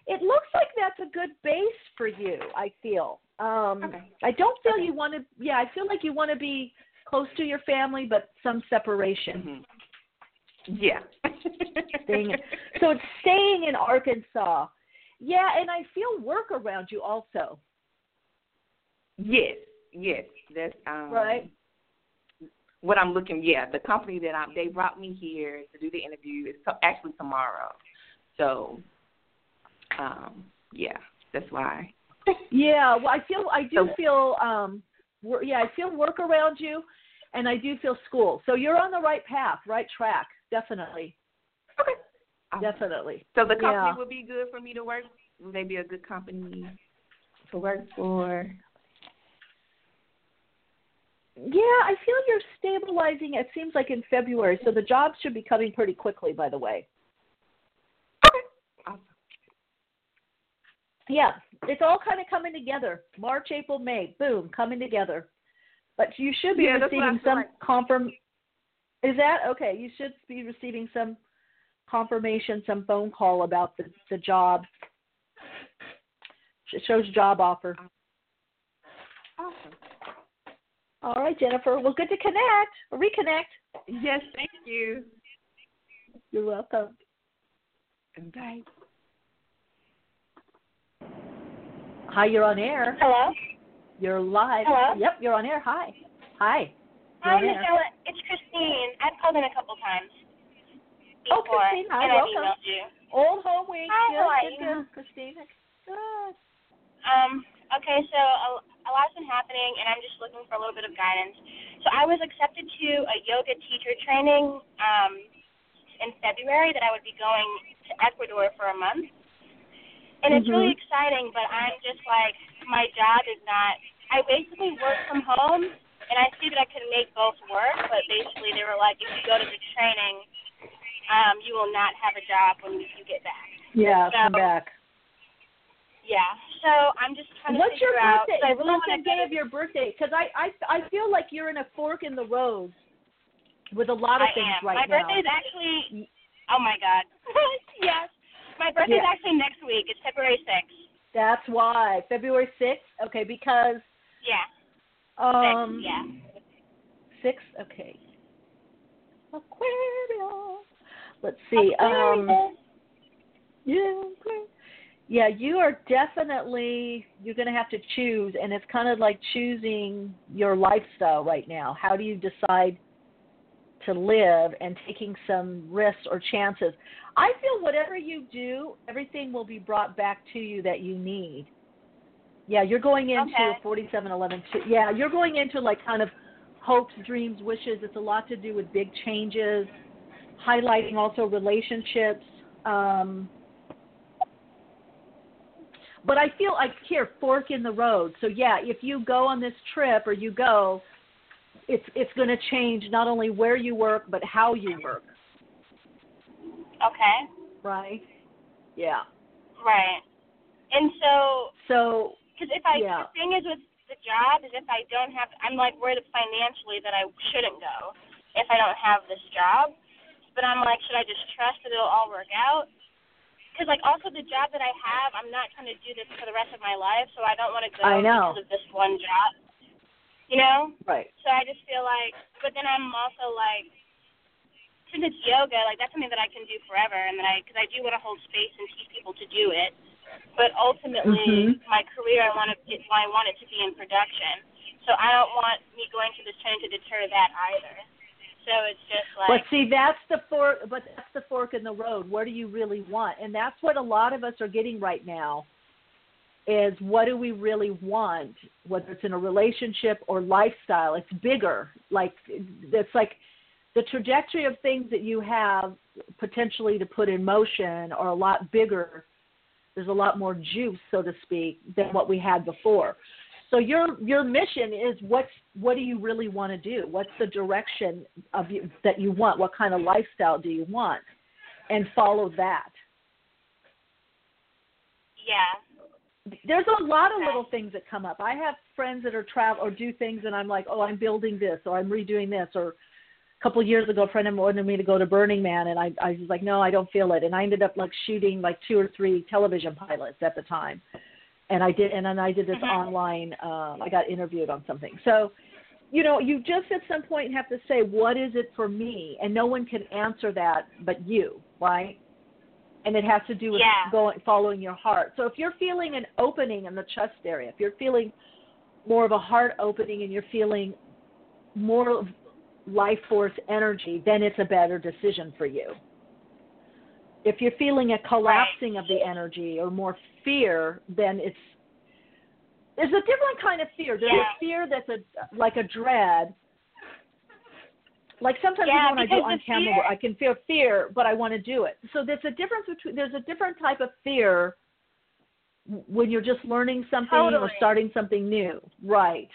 it looks like that's a good base for you. I feel. Um, Okay. I don't feel Okay. you want to. Yeah, I feel like you want to be close to your family, but some separation. hmm Yeah. So it's staying in Arkansas. Yeah, and I feel work around you also. Yes, yes, that's um, Right. What I'm looking, yeah, the company that I'm, they brought me here to do the interview is to, actually tomorrow, so, um, yeah, that's why. Yeah, well, I feel I do So- feel um, wor- yeah, I feel work around you, and I do feel school. So you're on the right path, right track, definitely, Okay. Definitely. So the company Yeah. would be good for me to work. Would they be a good company to work for? Yeah, I feel you're stabilizing. It seems like in February, so the jobs should be coming pretty quickly. By the way. Awesome. Yeah, it's all kind of coming together. March, April, May, boom, coming together. But you should be Yeah, that's what I receiving some like. confirm. Is that okay? You should be receiving some confirmation, some phone call about the the job. It shows job offer. Awesome. All right, Jennifer. Well, good to connect. Reconnect. Yes, thank you. You're welcome. Bye. Hi, you're on air. Hello. You're live. Hello? Yep, you're on air. Hi. Hi. Hi, You're on. Michele. It's Christine. I've called in a couple times Oh, before, Christine, hi, and I've welcome. emailed you. Old home week. Hi, good, how are you? good. Christina. Good. Um, okay, so a, lot's been happening, and I'm just looking for a little bit of guidance. So I was accepted to a yoga teacher training um, in February that I would be going to Ecuador for a month. And it's really Mhm. exciting, but I'm just like, my job is not. I basically work from home, and I see that I can make both work, but basically they were like, if you go to the training, um, you will not have a job when you get back. Yeah, So, come back. Yeah. So I'm just trying to What's figure your out. birthday? so I really What's the day of your birthday? Because I, I I feel like you're in a fork in the road with a lot of I things am. right my now. My birthday is actually. Oh my God. yes. My birthday is Yeah. actually next week. It's February sixth. That's why February sixth. Okay, because Yeah. um sixth. Yeah. six. Okay. Aquarius. Let's see. Um. Aquarius. Yeah. Okay. Yeah, you are definitely you're going to have to choose, and it's kind of like choosing your lifestyle right now. How do you decide to live and taking some risks or chances? I feel whatever you do, everything will be brought back to you that you need. Yeah, you're going into Okay. 4711. Yeah, you're going into like kind of hopes, dreams, wishes. It's a lot to do with big changes, highlighting also relationships. Um, but I feel like here fork in the road. So yeah, if you go on this trip or you go, it's it's going to change not only where you work but how you work, Okay. right? Yeah. Right. And so, So because if I, Yeah. the thing is with the job is if I don't have, I'm like worried financially that I shouldn't go if I don't have this job. But I'm like, should I just trust that it'll all work out? Because like also the job that I have, I'm not trying to do this for the rest of my life, so I don't want to go I know. because of this one job. You know? right. So I just feel like, but then I'm also like, since it's yoga, like that's something that I can do forever, and that I, because I do want to hold space and teach people to do it. But ultimately, Mhm. my career, I want to, I want it to be in production. So I don't want me going to this training to deter that either. So it's just like, But see, that's the fork. But that's the fork in the road. What do you really want? And that's what a lot of us are getting right now. Is what do we really want? Whether it's in a relationship or lifestyle, it's bigger. Like it's like the trajectory of things that you have potentially to put in motion are a lot bigger. There's a lot more juice, so to speak, than what we had before. So your your mission is what's what do you really want to do? What's the direction of you that you want? What kind of lifestyle do you want? And follow that. yeah, There's a lot of Okay. little things that come up. I have friends that are travel or do things, and I'm like, oh, I'm building this or I'm redoing this. Or a couple of years ago, a friend of mine wanted me to go to Burning Man, and I I was like, no, I don't feel it. And I ended up like shooting like two or three television pilots at the time, and I did, and then I did this Mhm. online. Um, I got interviewed on something. So, you know, you just at some point have to say, what is it for me? And no one can answer that but you, right? And it has to do with Yeah. going following your heart. So if you're feeling an opening in the chest area, if you're feeling more of a heart opening and you're feeling more of life force energy, then it's a better decision for you. If you're feeling a collapsing of the energy or more fear, then it's there's a different kind of fear. There's Yeah. a fear that's a like a dread. Like sometimes Yeah, even when I do on camera, fear- I can feel fear, but I want to do it. So there's a difference between there's a different type of fear when you're just learning something or starting something new. Right.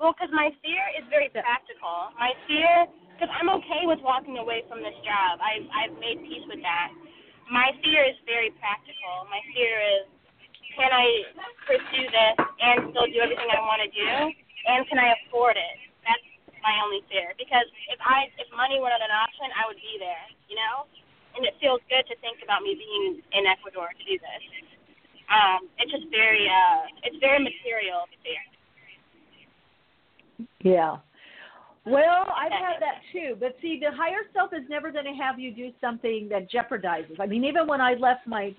Well, because my fear is very practical. My fear, because I'm okay with walking away from this job. I've I've made peace with that. My fear is very practical. My fear is, can I pursue this and still do everything I want to do, and can I afford it? That's my only fear. Because if I if money were not an option, I would be there. You know, and it feels good to think about me being in Ecuador to do this. Um, it's just very uh, it's very material fear. Yeah. Well, I've had that too. But see, the higher self is never going to have you do something that jeopardizes. I mean, even when I left my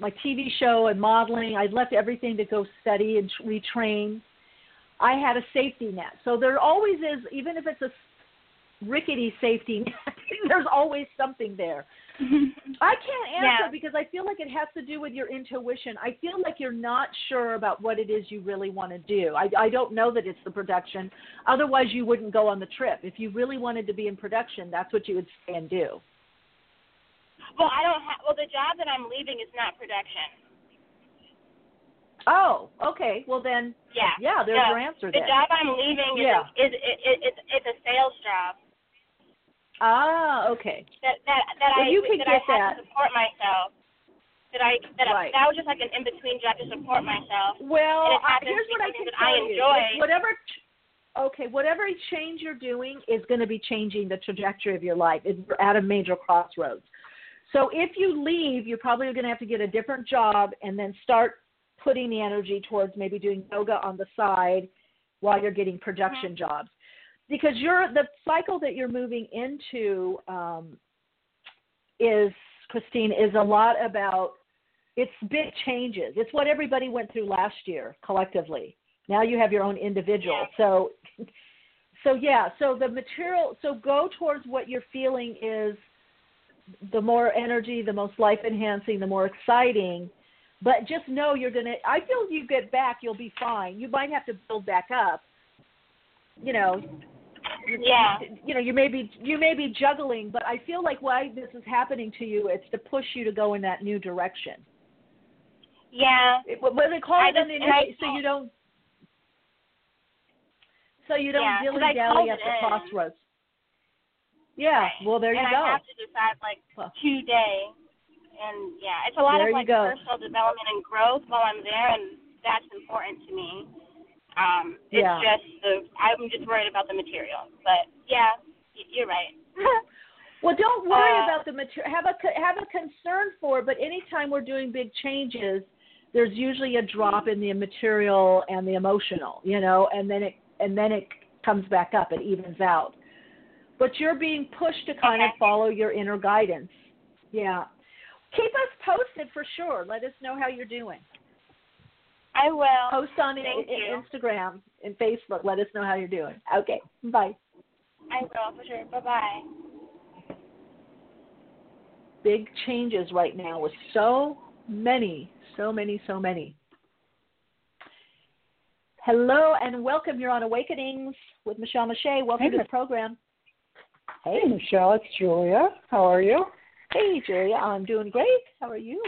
my TV show and modeling. I'd left everything to go study and retrain. I had a safety net. So there always is, even if it's a rickety safety net, there's always something there. I can't answer Yeah. because I feel like it has to do with your intuition. I feel like you're not sure about what it is you really want to do. I, I don't know that it's the production. Otherwise, you wouldn't go on the trip. If you really wanted to be in production, that's what you would stay and do. Well, I don't have. Well, the job that I'm leaving is not production. Oh, okay. Well then, Yeah. yeah, there's No, your answer The there. job I'm leaving is Yeah. is, is, is it's it's a sales job Ah, okay. that that that Well, I you can that get I have that. to support myself. That I that Right. I, that was just like an in between job to support myself. Well, I, here's what I can tell you. enjoy- It's Whatever. Okay, whatever change you're doing is going to be changing the trajectory of your life. It's at a major crossroads. So if you leave, you're probably going to have to get a different job and then start putting the energy towards maybe doing yoga on the side while you're getting production jobs. Because you're the cycle that you're moving into um, is Christine is a lot about it's big changes. It's what everybody went through last year collectively. Now you have your own individual. So so yeah, so the material so go towards what you're feeling is the more energy, the most life enhancing, the more exciting. But just know you're gonna I feel you get back, you'll be fine. You might have to build back up. You know, Yeah. you know you may be you may be juggling but i feel like why this is happening to you it's to push you to go in that new direction Yeah. what they call I it just- I so you don't so you don't Yeah, dilly dally at the in. crossroads yeah Right. well there you and go I have to decide like Well. today. And yeah, it's a lot There of like personal development and growth while I'm there, and that's important to me. Um, it's Yeah. just the I'm just worried about the material, but yeah, you're right. well don't worry Uh, about the material have a have a concern for it but anytime we're doing big changes there's usually a drop in the material and the emotional you know and then it and then it comes back up it evens out. But you're being pushed to kind of follow your inner guidance. Yeah. Keep us posted for sure. Let us know how you're doing I will. post on Thank I- I- instagram and facebook let us know how you're doing okay bye I will for sure. Bye bye. big changes right now with so many, so many, so many. Hello and welcome. You're on Awakenings with Michele Meiche. Welcome Hey, to the program. Hey, Michele, it's Julia. How are you? Hey, Julia. I'm doing great. How are you?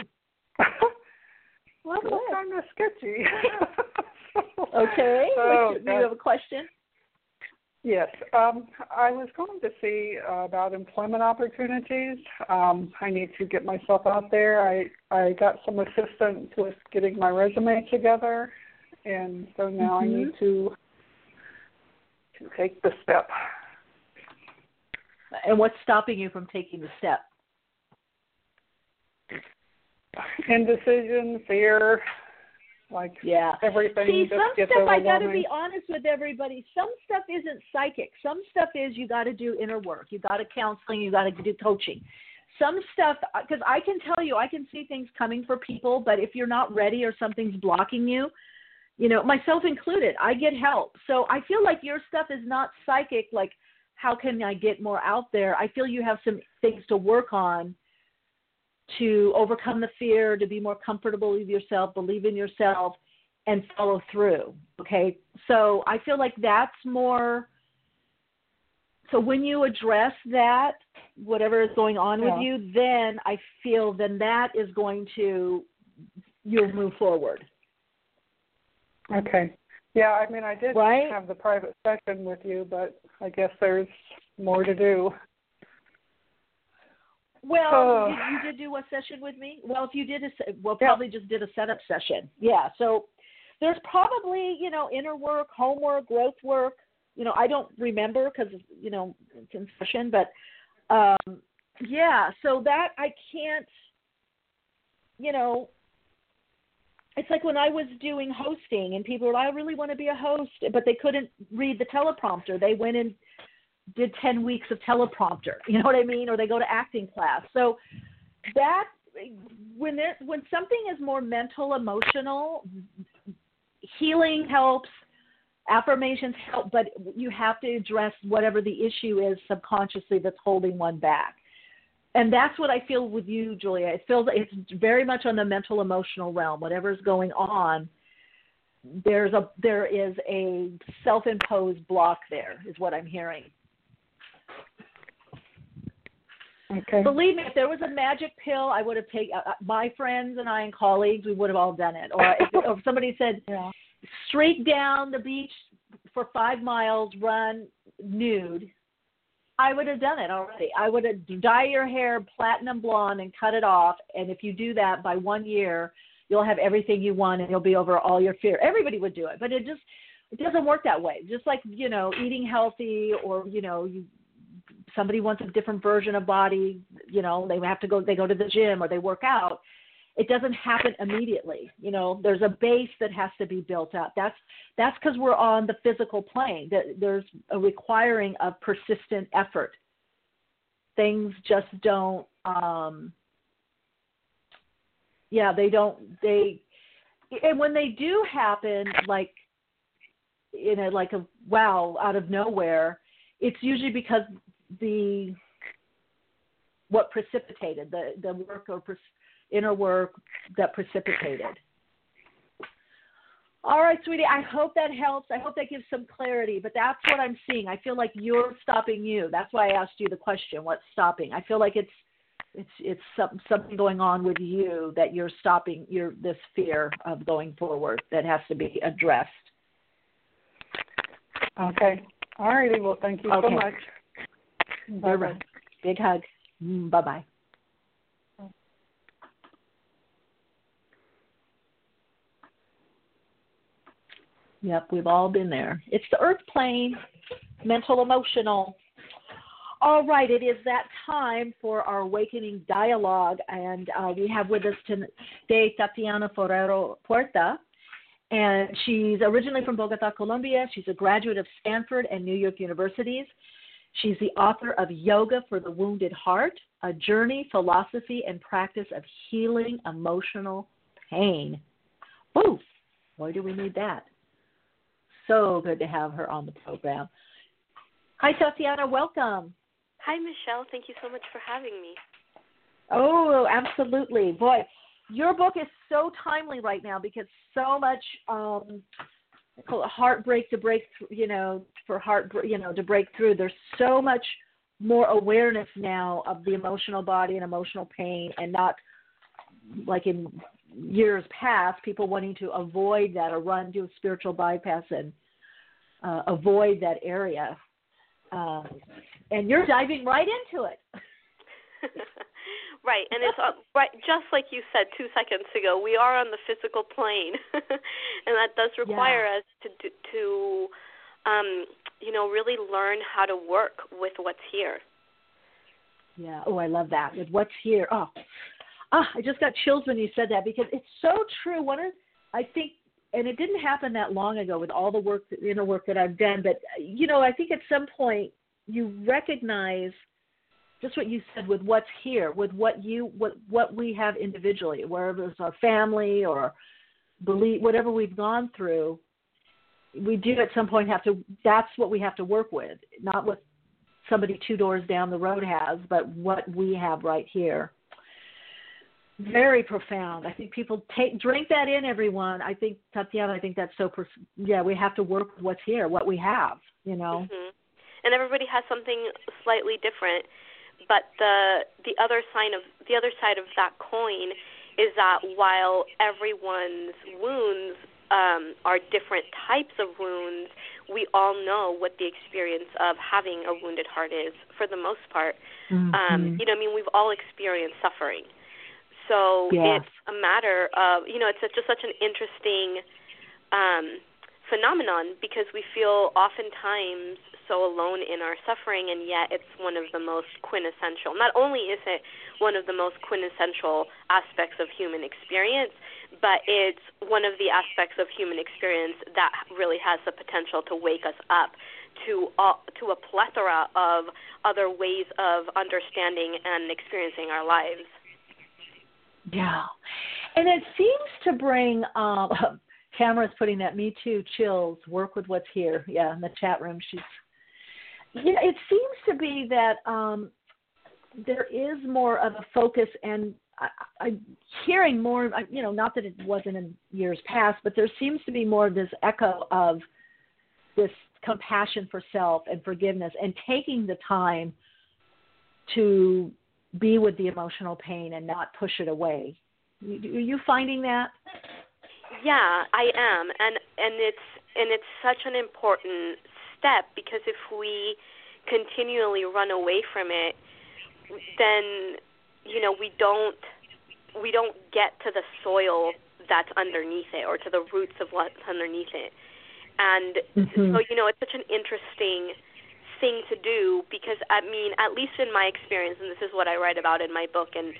well, Good. Kind of sketchy. Okay. Oh, What's- you have a question? Yes. Um, I was going to see uh, about employment opportunities. Um, I need to get myself out there. I I got some assistance with getting my resume together, and so now I need to to take the step. And what's stopping you from taking the step? Indecision, fear, like Yeah. everything See, some stuff I got to be honest with everybody. Some stuff isn't psychic. Some stuff is you got to do inner work. You got to counseling. You got to do coaching. Some stuff, uh, because I can tell you, I can see things coming for people, but if you're not ready or something's blocking you, you know, myself included, I get help. So I feel like your stuff is not psychic. Like, how can I get more out there? I feel you have some things to work on to overcome the fear, to be more comfortable with yourself, believe in yourself, and follow through. Okay. So I feel like that's more. So when you address that, whatever is going on with you, then I feel then that is going to, you'll move forward. Okay. Yeah, I mean, I did Right? have the private session with you, but I guess there's more to do. Well, Oh. you, you did do a session with me. Well, if you did a, well, Yeah. probably just did a setup session. Yeah. So there's probably you know inner work, homework, growth work. You know, I don't remember because you know confession, but um, yeah. So that I can't. You know, it's like when I was doing hosting and people were like, I really want to be a host, but they couldn't read the teleprompter. They went and did 10 weeks of teleprompter. You know what I mean? Or they go to acting class. So that when there when something is more mental, emotional, healing helps, affirmations help, but you have to address whatever the issue is subconsciously that's holding one back. And that's what I feel with you, Julia. It feels it's very much on the mental emotional realm. Whatever's going on, there's a there is a self-imposed block there is what I'm hearing. Okay. Believe me, if there was a magic pill, I would have taken uh, uh, my friends and I and colleagues. We would have all done it. Or if, or if somebody said, yeah. "Streak down the beach for five miles, run nude," I would have done it already. I would have dye your hair platinum blonde and cut it off. And if you do that by one year, you'll have everything you want and you'll be over all your fear. Everybody would do it, but it just it doesn't work that way. Just like you know, eating healthy or you know, you somebody wants a different version of body, you know, they have to go they go to the gym or they work out. It doesn't happen immediately. You know, there's a base that has to be built up. That's that's because we're on the physical plane. That there's a requiring of persistent effort. Things just don't um yeah, they don't they and when they do happen like in a like a wow out of nowhere, it's usually because the what precipitated the the work or pre- inner work that precipitated. All right, sweetie. I hope that helps. I hope that gives some clarity. But that's what I'm seeing. I feel like you're stopping you. That's why I asked you the question. What's stopping? I feel like it's it's it's some, something going on with you that you're stopping your this fear of going forward that has to be addressed. Okay. All righty. Well, thank you okay. so much. Bye bye. Big hug. Mm, bye bye. Yep, we've all been there. It's the earth plane, mental, emotional. All right, it is that time for our awakening dialogue, and uh, we have with us today Tatiana Forero Puerta. And she's originally from Bogota, Colombia. She's a graduate of Stanford and New York universities. She's the author of Yoga for the Wounded Heart, a journey, philosophy, and practice of healing emotional pain. Woo! Boy, do we need that. So good to have her on the program. Hi, Tatiana. Welcome. Hi, Michele. Thank you so much for having me. Oh, absolutely. Boy, your book is so timely right now because so much um, heartbreak to break through, you know, for heart, you know, to break through. There's so much more awareness now of the emotional body and emotional pain, and not like in years past, people wanting to avoid that or run do a spiritual bypass and uh, avoid that area. Um, and you're diving right into it. Right, and it's uh, right just like you said two seconds ago. We are on the physical plane, and that does require yeah. us to to um, you know really learn how to work with what's here. Yeah. Oh, I love that. With what's here. Oh, ah, I just got chills when you said that because it's so true. One of I think, and it didn't happen that long ago with all the work, the inner work that I've done. But you know, I think at some point you recognize just what you said with what's here, with what you what what we have individually, wherever it's our family or believe whatever we've gone through, we do at some point have to. That's what we have to work with, not what somebody two doors down the road has, but what we have right here. Very profound. I think people take drink that in, everyone. I think Tatiana. I think that's so. Yeah, we have to work with what's here, what we have. You know. Mm-hmm. And everybody has something slightly different but the the other sign of the other side of that coin is that while everyone's wounds um, are different types of wounds, we all know what the experience of having a wounded heart is for the most part. Mm-hmm. Um, you know, I mean, we've all experienced suffering. So yeah. it's a matter of, you know, it's just such an interesting um, phenomenon because we feel oftentimes so alone in our suffering, and yet it's one of the most quintessential. Not only is it one of the most quintessential aspects of human experience, but it's one of the aspects of human experience that really has the potential to wake us up to uh, to a plethora of other ways of understanding and experiencing our lives. Yeah. And it seems to bring um Tamara's putting that me too chills, work with what's here. Yeah, in the chat room. She's Yeah, it seems to be that um there is more of a focus and I, I'm hearing more, you know, not that it wasn't in years past, but there seems to be more of this echo of this compassion for self and forgiveness and taking the time to be with the emotional pain and not push it away. Are you finding that? Yeah, I am, and and it's and it's such an important step because if we continually run away from it, then you know we don't we don't get to the soil that's underneath it or to the roots of what's underneath it. And mm-hmm. so you know it's such an interesting thing to do because I mean at least in my experience and this is what I write about in my book and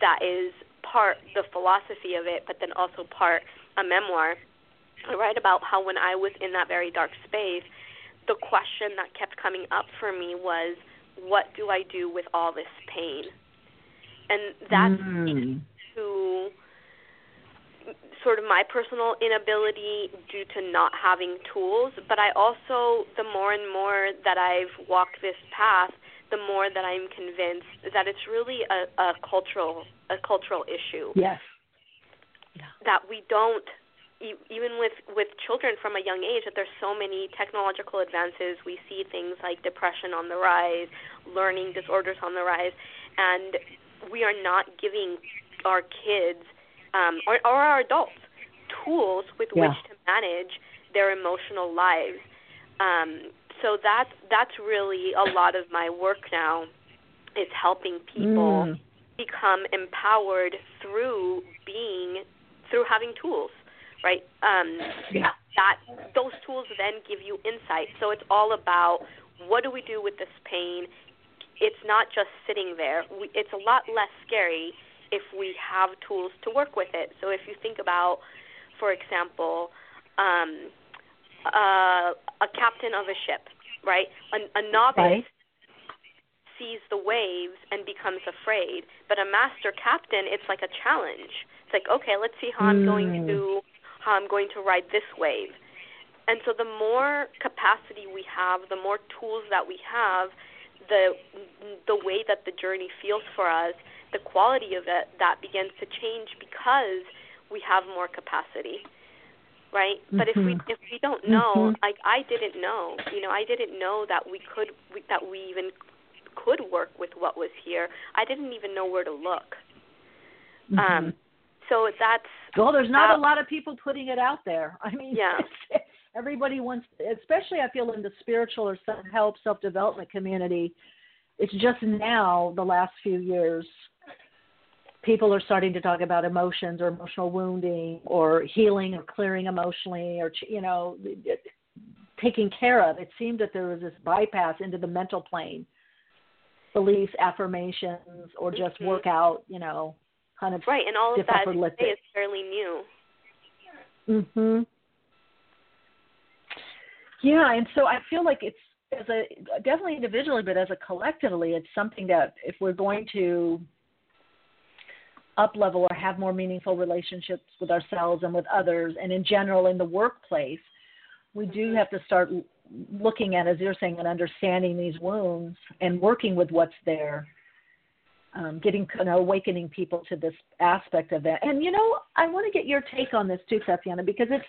that is part the philosophy of it but then also part a memoir. I write about how when I was in that very dark space the question that kept coming up for me was what do I do with all this pain? And that's mm. to sort of my personal inability due to not having tools, but I also the more and more that I've walked this path, the more that I'm convinced that it's really a, a cultural a cultural issue. Yes. That we don't even with with children from a young age that there's so many technological advances we see things like depression on the rise learning disorders on the rise and we are not giving our kids um, or, or our adults tools with yeah. which to manage their emotional lives. Um, so that's that's really a lot of my work now is helping people mm. become empowered through being through having tools, right? Um, yeah. That those tools then give you insight. So it's all about what do we do with this pain? it's not just sitting there. We, it's a lot less scary if we have tools to work with it. So if you think about, for example, um, uh, a captain of a ship, right? A, a novice right. sees the waves and becomes afraid, but a master captain, it's like a challenge. Like, okay, let's see how I'm going hmm. to how I'm going to ride this wave. And so the more capacity we have, the more tools that we have, the the way that the journey feels for us, the quality of it that begins to change because we have more capacity right mm-hmm. but if we mm-hmm. if we don't know mm-hmm. like i didn't know you know i didn't know that we could we, that we even could work with what was here i didn't even know where to look mm-hmm. um so that's well there's not uh, a lot of people putting it out there i mean yeah everybody wants, especially I feel in the spiritual or self help, self development community. It's just now, the last few years, people are starting to talk about emotions or emotional wounding or healing or clearing emotionally or you know taking care of. It seemed that there was this bypass into the mental plane, beliefs, affirmations, or just mm-hmm. work out. You know, kind of right, and all of that is fairly new. Mhm. Yeah, and so I feel like it's as a definitely individually, but as a collectively, it's something that if we're going to up level or have more meaningful relationships with ourselves and with others, and in general in the workplace, we do have to start looking at, as you're saying, and understanding these wounds and working with what's there. Um, getting you know, awakening people to this aspect of that, and you know, I want to get your take on this too, Tatiana, because it's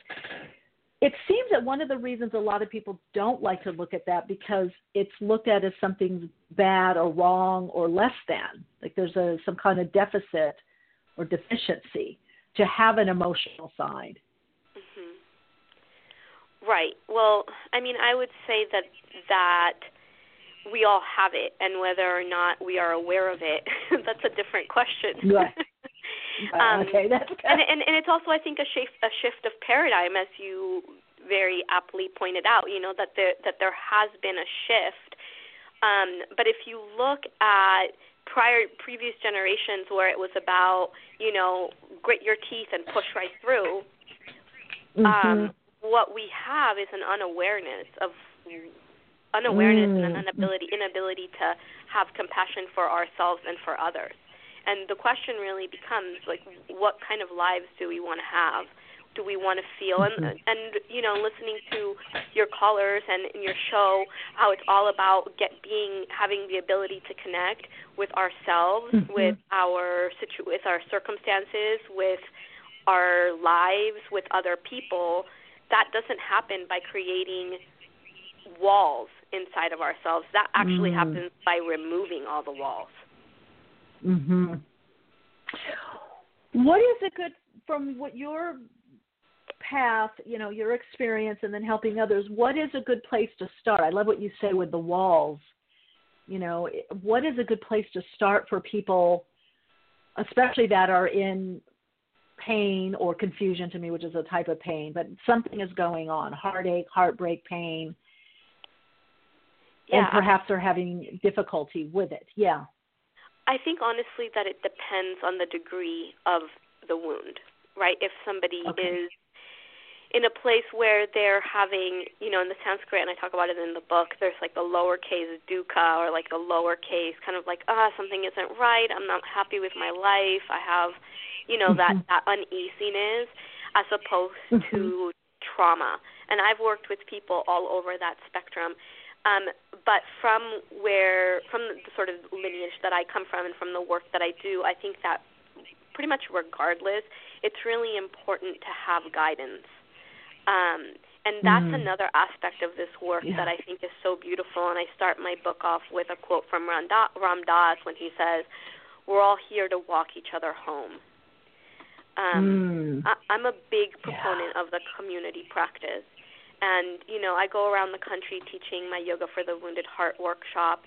it seems that one of the reasons a lot of people don't like to look at that because it's looked at as something bad or wrong or less than. Like there's a some kind of deficit or deficiency to have an emotional side. Mm-hmm. right. Well i mean i would say that that we all have it and whether or not we are aware of it that's a different question right. Um, okay, that's good. And, and and it's also I think a shift a shift of paradigm as you very aptly pointed out. You know that there that there has been a shift. Um, but if you look at prior previous generations where it was about you know grit your teeth and push right through, mm-hmm. um, what we have is an unawareness of unawareness mm. and an inability inability to have compassion for ourselves and for others And the question really becomes like, what kind of lives do we want to have? Do we want to feel? And Mm-hmm. and you know, listening to your callers and in your show, how it's all about get being having the ability to connect with ourselves, Mhm. with our situ, with our circumstances, with our lives, with other people. That doesn't happen by creating walls inside of ourselves. That actually Mm. happens by removing all the walls. Mhm. What is a good from what your path, you know, your experience and then helping others, what is a good place to start? I love what you say with the walls. You know, what is a good place to start for people especially that are in pain or confusion to me, which is a type of pain, but something is going on, heartache, heartbreak, pain, and perhaps they're having difficulty with it. Yeah. I think honestly that it depends on the degree of the wound, right? If somebody Okay. is in a place where they're having, you know, in the Sanskrit, and I talk about it in the book, there's like the lowercase dukkha or like a lowercase kind of like, ah, something isn't right. I'm not happy with my life. I have, you know, that Mhm. that uneasiness as opposed Mhm. to trauma. And I've worked with people all over that spectrum. Um, but from where, from the sort of lineage that I come from and from the work that I do, I think that pretty much regardless, it's really important to have guidance. Um, and that's Mm. another aspect of this work Yeah. that I think is so beautiful. And I start my book off with a quote from Ram, da- Ram Dass when he says, "We're all here to walk each other home." Um, Mm. I, I'm a big Yeah. proponent of the community practice. And, you know, I go around the country teaching my Yoga for the Wounded Heart workshop.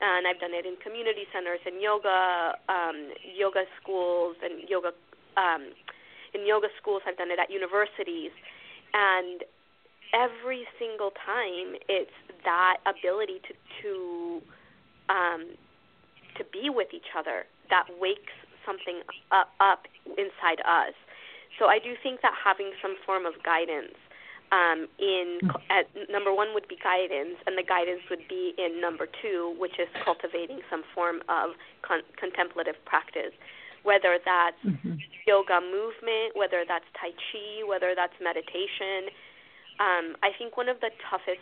And I've done it in community centers and yoga, um, yoga schools and yoga, um, in yoga schools. I've done it at universities. And every single time it's that ability to, to, um, to be with each other that wakes something up, up inside us. So I do think that having some form of guidance um, in at number one would be guidance, and the guidance would be in number two, which is cultivating some form of con- contemplative practice, whether that's Mhm. yoga movement, whether that's tai chi, whether that's meditation. Um, I think one of the toughest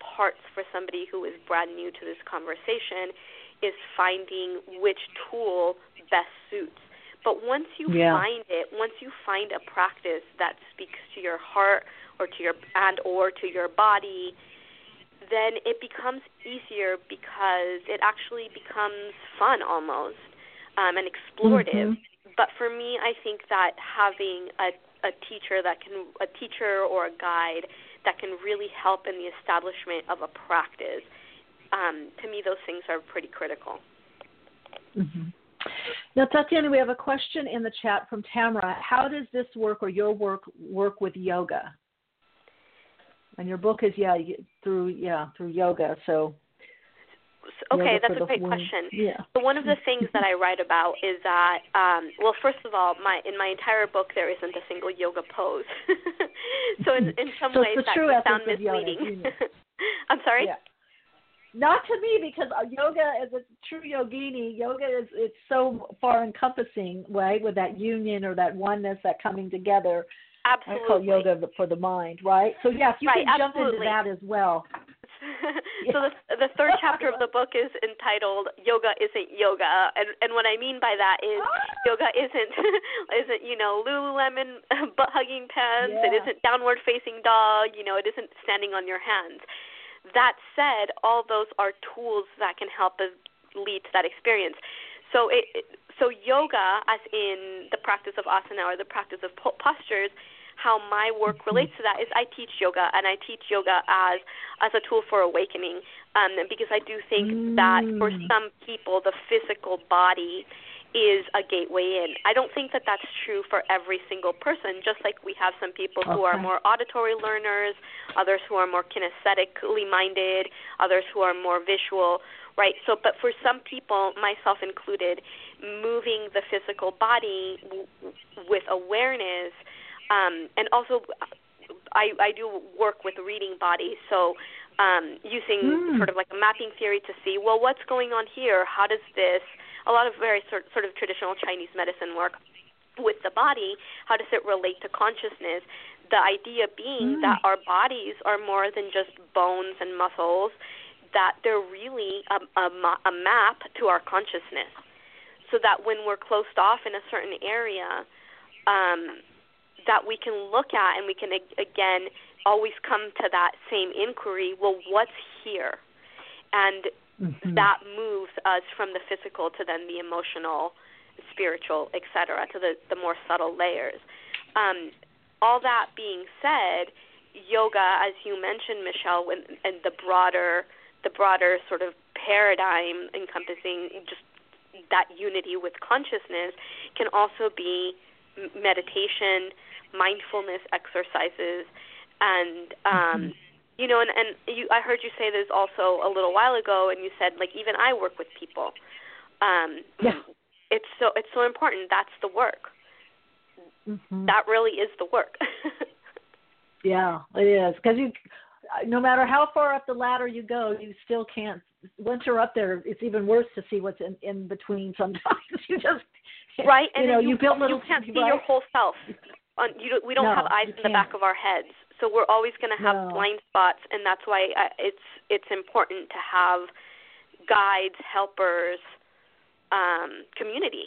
parts for somebody who is brand new to this conversation is finding which tool best suits. But once you Yeah. find it, once you find a practice that speaks to your heart or to your and or to your body, then it becomes easier because it actually becomes fun almost um, and explorative. Mhm. But for me, I think that having a a teacher that can a teacher or a guide that can really help in the establishment of a practice. Um, to me, those things are pretty critical. Mhm. Now, Tatiana, we have a question in the chat from Tamara. How does this work or your work work with yoga? And your book is yeah through yeah through yoga. So okay, that's a great wound. question. Yeah. So one of the things that I write about is that, um, well, first of all, my in my entire book there isn't a single yoga pose. so in in some So ways that can sound of yoga, misleading. I'm sorry. Yeah. Not to me because uh, yoga as a true yogini, yoga is it's so far encompassing, right? With that union or that oneness, that coming together. Absolutely. I call yoga for the mind, right? So yes, you Right, can jump into that as well. so the the third chapter of the book is entitled "Yoga Isn't Yoga," and and what I mean by that is yoga isn't isn't you know Lululemon butt hugging pants. It Yeah. isn't downward facing dog. You know, it isn't standing on your hands. That said, all those are tools that can help us lead to that experience. So it it- so yoga, as in the practice of asana or the practice of po- postures, how my work relates to that is I teach yoga and I teach yoga as as a tool for awakening um, because I do think that for Mm. some people the physical body is a gateway in. I don't think that that's true for every single person. Just like we have some people who are more auditory learners, others who are more kinesthetically minded, others who are more visual, right? So, but for some people, myself included, moving the physical body w- with awareness um, and also I I do work with reading bodies, so um, using Mm. sort of like a mapping theory to see well what's going on here. How does this? A lot of very sort sort of traditional Chinese medicine work with the body. How does it relate to consciousness? The idea being Mm. that our bodies are more than just bones and muscles. That they're really a, a, a map to our consciousness so that when we're closed off in a certain area, um, that we can look at and we can ag- again always come to that same inquiry. Well, what's here? And Mhm. that moves us from the physical to then the emotional, spiritual, etc., to the the more subtle layers. Um, all that being said, yoga, as you mentioned, Michele, when, and the broader the broader sort of paradigm encompassing just that unity with consciousness can also be meditation, mindfulness exercises, and um, you know, and, and you, I heard you say this also a little while ago, and you said like even I work with people. Um, Yeah. It's so it's so important. That's the work. Mhm. That really is the work. Yeah, it is because you, no matter how far up the ladder you go, you still can't. Once you're up there, it's even worse to see what's in in between. Sometimes you just right, You and know, then you, you build little you can't see right? your whole self. On you, don't- we don't No, have eyes in the back of our heads, so we're always going to have No. blind spots, and that's why uh, it's it's important to have guides, helpers, um, community.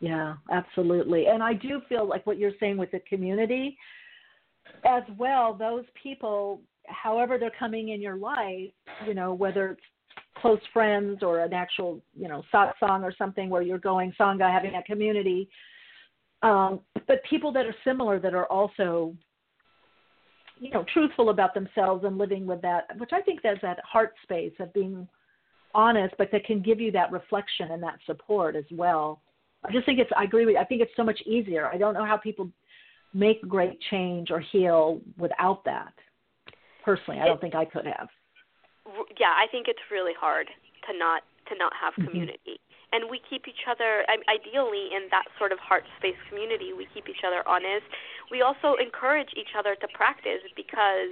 Yeah, absolutely. And I do feel like what you're saying with the community as well, those people, however they're coming in your life, you know, whether it's close friends or an actual, you know, satsang or something where you're going sangha, having a community, um, but people that are similar that are also, you know, truthful about themselves and living with that, which I think there's that heart space of being honest, but that can give you that reflection and that support as well. I just think it's. I agree with. You. I think it's so much easier. I don't know how people make great change or heal without that. Personally, I don't think I could have. Yeah, I think it's really hard to not to not have Mhm. community. And we keep each other ideally in that sort of heart space community. We keep each other honest. We also encourage each other to practice because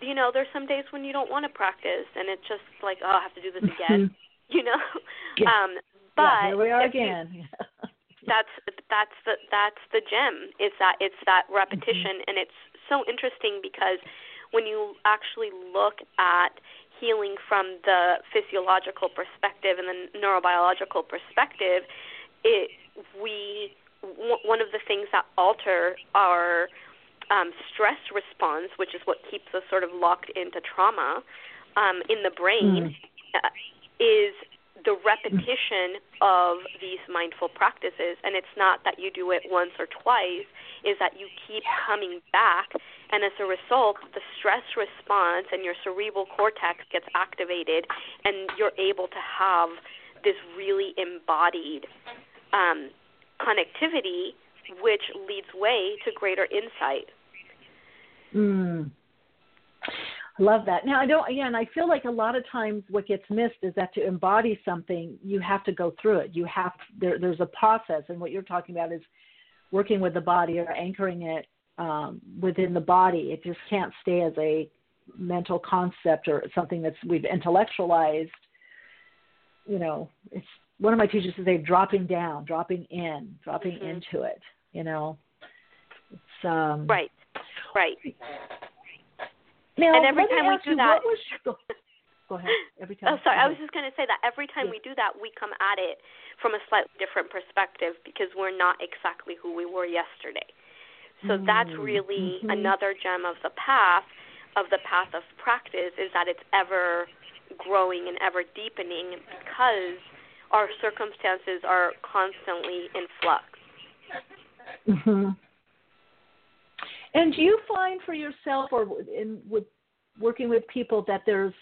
you know, there's some days when you don't want to practice and it's just like, oh, I have to do this again, you know. Yeah. Um but yeah, here we are if you- again. that's that's the that's the gem. Is that it's that repetition. Mm-hmm. and it's so interesting because when you actually look at healing from the physiological perspective and the neurobiological perspective it we w- one of the things that alter our um, stress response which is what keeps us sort of locked into trauma um, in the brain uh, is the repetition of these mindful practices and it's not that you do it once or twice is that you keep coming back and as a result the stress response and your cerebral cortex gets activated and you're able to have this really embodied um, connectivity which leads way to greater insight Mm. Love that. Now I don't again I feel like a lot of times what gets missed is that to embody something you have to go through it. You have there there's a process and what you're talking about is working with the body or anchoring it um, within the body. It just can't stay as a mental concept or something that's we've intellectualized. You know, it's one of my teachers says they dropping down, dropping in, dropping Mhm. into it, you know. It's um right right Now, And every time we do you, that- your, go ahead. Every time. Oh, sorry. I was just going to say that every time Yeah. we do that, we come at it from a slightly different perspective because we're not exactly who we were yesterday. So that's Mm, really mhm. another gem of the path, of the path of practice, is that it's ever growing and ever deepening because our circumstances are constantly in flux. hmm And do you find for yourself, or in with working with people, that there's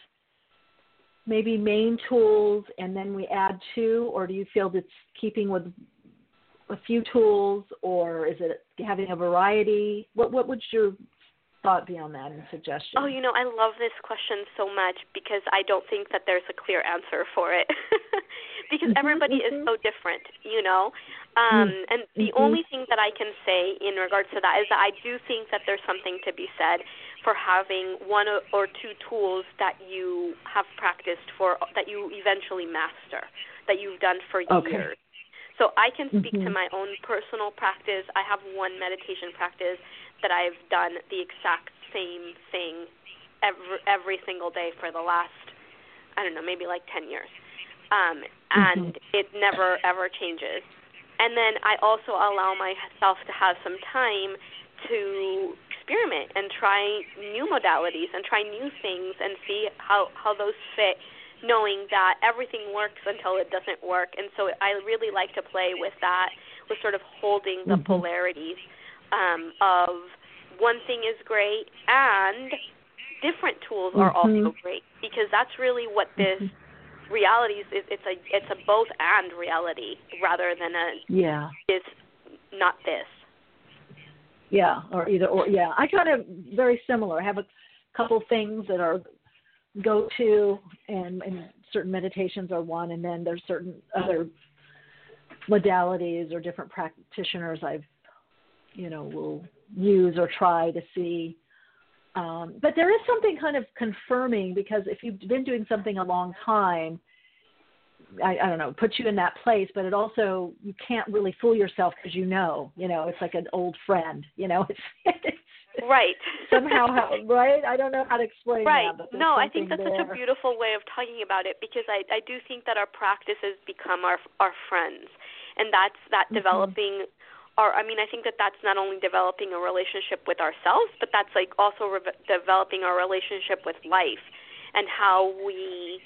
maybe main tools and then we add to, or do you feel that's keeping with a few tools, or is it having a variety? What what would your thought be on that and suggestion? Oh, you know, I love this question so much because I don't think that there's a clear answer for it. because mm-hmm, everybody mm-hmm. is so different, you know. Um, mm-hmm. and the only thing that I can say in regards to that is that I do think that there's something to be said for having one or two tools that you have practiced for that you eventually master, that you've done for okay. years. So I can speak mm-hmm. to my own personal practice. I have one meditation practice that I've done the exact same thing every every single day for the last I don't know, maybe like 10 years. Um and mm-hmm. it never ever changes. And then I also allow myself to have some time to experiment and try new modalities and try new things and see how how those fit knowing that everything works until it doesn't work and so I really like to play with that with sort of holding the mm-hmm. polarities um of one thing is great and different tools are mm-hmm. also great because that's really what this mm-hmm. Reality is it's a it's a both and reality rather than a yeah this not this yeah, or either or. Yeah, I kind of very similar. I have a couple things that are go to, and, and certain meditations are one, and then there's certain other modalities or different practitioners I've, you know, will use or try to see. Um, but there is something kind of confirming because if you've been doing something a long time, I, I don't know, puts you in that place, but it also you can't really fool yourself because you know, you know, it's like an old friend, you know, it's, it's right somehow how, right. I don't know how to explain right. that. But no, I think that's there. such a beautiful way of talking about it because I I do think that our practices become our our friends, and that's that mm-hmm. developing. Our, I mean, I think that that's not only developing a relationship with ourselves, but that's like also re- developing our relationship with life and how we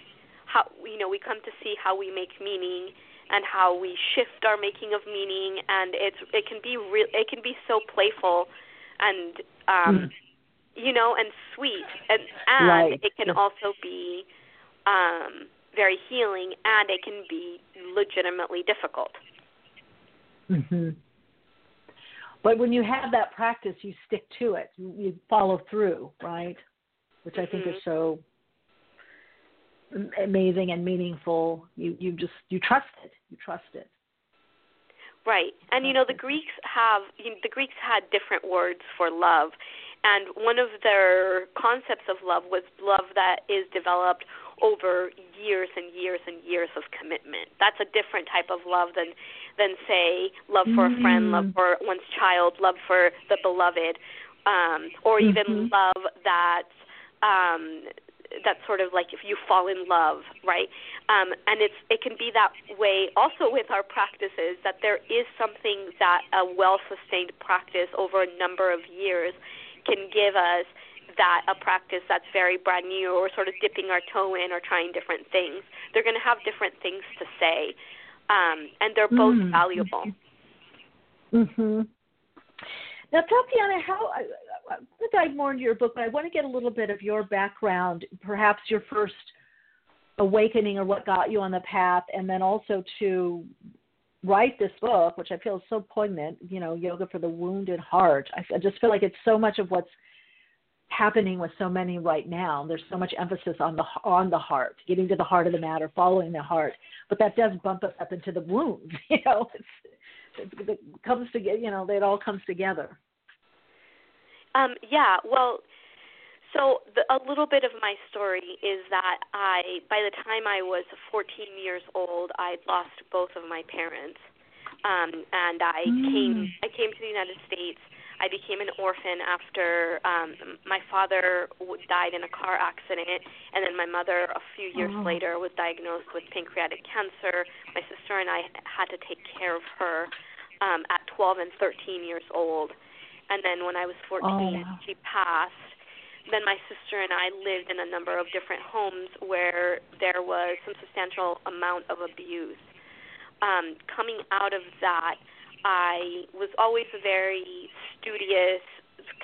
how you know we come to see how we make meaning and how we shift our making of meaning and it's it can be real it can be so playful and um mm. you know and sweet and and right. it can also be um very healing and it can be legitimately difficult mhm but when you have that practice you stick to it you, you follow through right which i think mm-hmm. is so amazing and meaningful. You you just you trust it. You trust it. Right, and you know the Greeks have you know, the Greeks had different words for love, and one of their concepts of love was love that is developed over years and years and years of commitment. That's a different type of love than than say love for a friend, love Mm. for one's child, love for the beloved, um, or even Mhm. love that um that's sort of like if you fall in love, right? Um, and it's it can be that way also with our practices that there is something that a well sustained practice over a number of years can give us that a practice that's very brand new or sort of dipping our toe in or trying different things. They're going to have different things to say, um, and they're both mm. valuable. Mhm. Now, Tatiana, how I want to dive more into your book, but I want to get a little bit of your background, perhaps your first awakening or what got you on the path, and then also to write this book, which I feel is so poignant. You know, yoga for the wounded heart. I, I just feel like it's so much of what's happening with so many right now. There's so much emphasis on the on the heart, getting to the heart of the matter, following the heart, but that does bump us up into the wounds. You know, it's, it, it comes together. You know, it all comes together. Um, yeah, well, so the, a little bit of my story is that I, by the time I was 14 years old, I'd lost both of my parents, um, and I Mm. came, I came to the United States. I became an orphan after um, my father w- died in a car accident, and then my mother, a few years Oh. later, was diagnosed with pancreatic cancer. My sister and I had to take care of her um, at 12 and 13 years old and then when I was 14, Oh, wow. she passed. Then my sister and I lived in a number of different homes where there was some substantial amount of abuse. Um, coming out of that, I was always a very studious,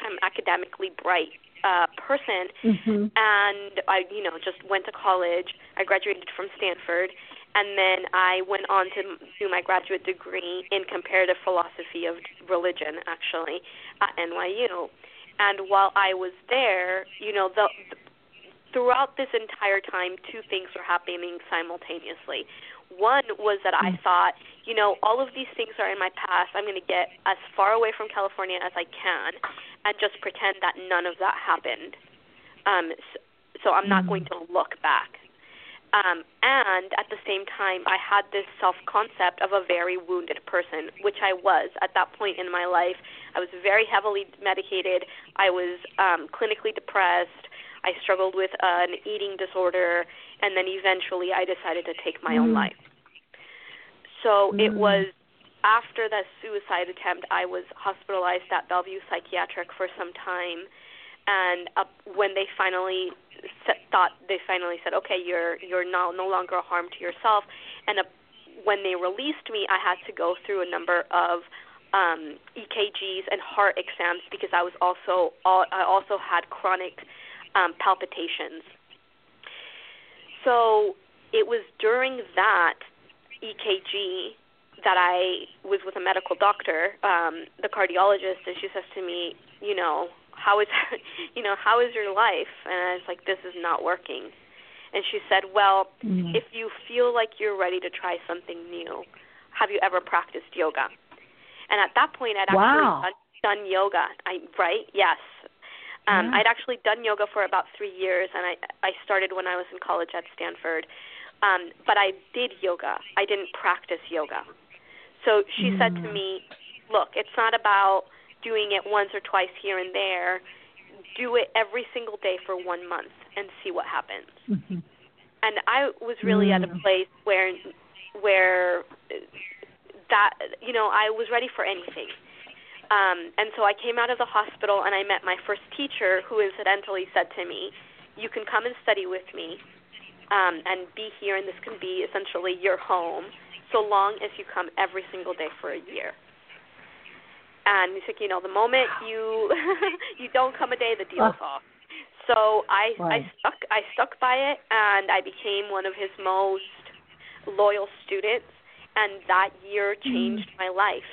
kind of academically bright uh, person, Mm-hmm. and I, you know, just went to college. I graduated from Stanford, and then I went on to do my graduate degree in comparative philosophy of religion, actually, at NYU. And while I was there, you know, the, the throughout this entire time, two things were happening simultaneously. One was that I thought, you know, all of these things are in my past. I'm going to get as far away from California as I can and just pretend that none of that happened. Um, so, so I'm not going to look back. Um, and at the same time, I had this self concept of a very wounded person, which I was at that point in my life. I was very heavily medicated. I was um, clinically depressed. I struggled with an eating disorder, and then eventually I decided to take my mm. own life. So mm. it was after that suicide attempt, I was hospitalized at Bellevue Psychiatric for some time, and uh, when they finally thought they finally said, okay, you're you're now no longer a harm to yourself. And uh, when they released me, I had to go through a number of um, EKGs and heart exams because I was also I also had chronic um, palpitations. So it was during that EKG that I was with a medical doctor, um, the cardiologist, and she says to me, you know, how is you know how is your life? And i was like this is not working. And she said well mm-hmm. if you feel like you're ready to try something new have you ever practiced yoga? And at that point i'd actually wow. done, done yoga. I right? Yes um yeah. i'd actually done yoga for about three years and i i started when i was in college at stanford um but i did yoga i didn't practice yoga so she mm. said to mm. me look it's not about doing it once or twice here and there. Do it every single day for one month and see what happens. Mm-hmm. And I was really mm-hmm. at a mm. place where where that you know I was ready for anything. Um, and so I came out of the hospital and I met my first teacher, who incidentally said to me, "You can come and study with me, um, and be here, and this can be essentially your home, so long as you come every single day for a year." and he's like, you know, the moment you you don't come a day, the deal's off. So I right. I stuck I stuck by it, and I became one of his most loyal students, and that year mm-hmm. changed mm. my life.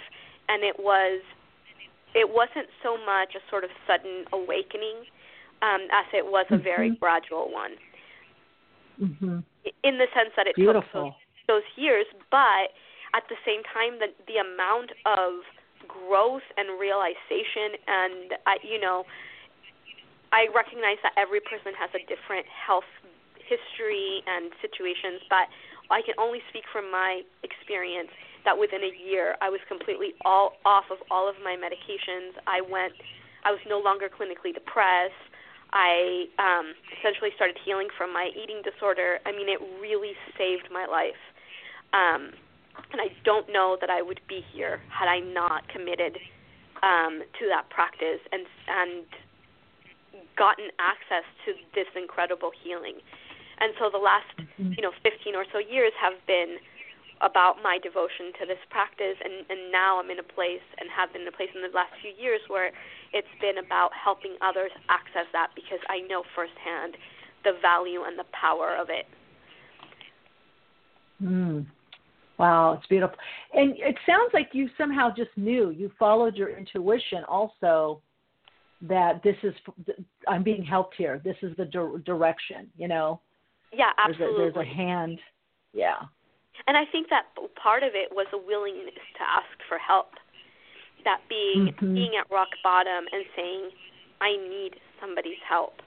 And it was it wasn't so much a sort of sudden awakening um, as it was a very mm-hmm. gradual one. Mm-hmm. In the sense that it Beautiful. took those, those years, but at the same time, the the amount of growth and realization and I you know I recognize that every person has a different health history and situations, but I can only speak from my experience that within a year I was completely all off of all of my medications. I went I was no longer clinically depressed. I um essentially started healing from my eating disorder. I mean it really saved my life. Um and I don't know that I would be here had I not committed um, to that practice and and gotten access to this incredible healing. And so the last, mm-hmm. you know, 15 or so years have been about my devotion to this practice and and now I'm in a place and have been in a place in the last few years where it's been about helping others access that because I know firsthand the value and the power of it. Mm. Wow, it's beautiful. And it sounds like you somehow just knew. You followed your intuition also that this is I'm being helped here. This is the di- direction, you know. Yeah, absolutely. There's a, there's a hand. Yeah. And I think that part of it was a willingness to ask for help. That being mm-hmm. being at rock bottom and saying, "I need somebody's help."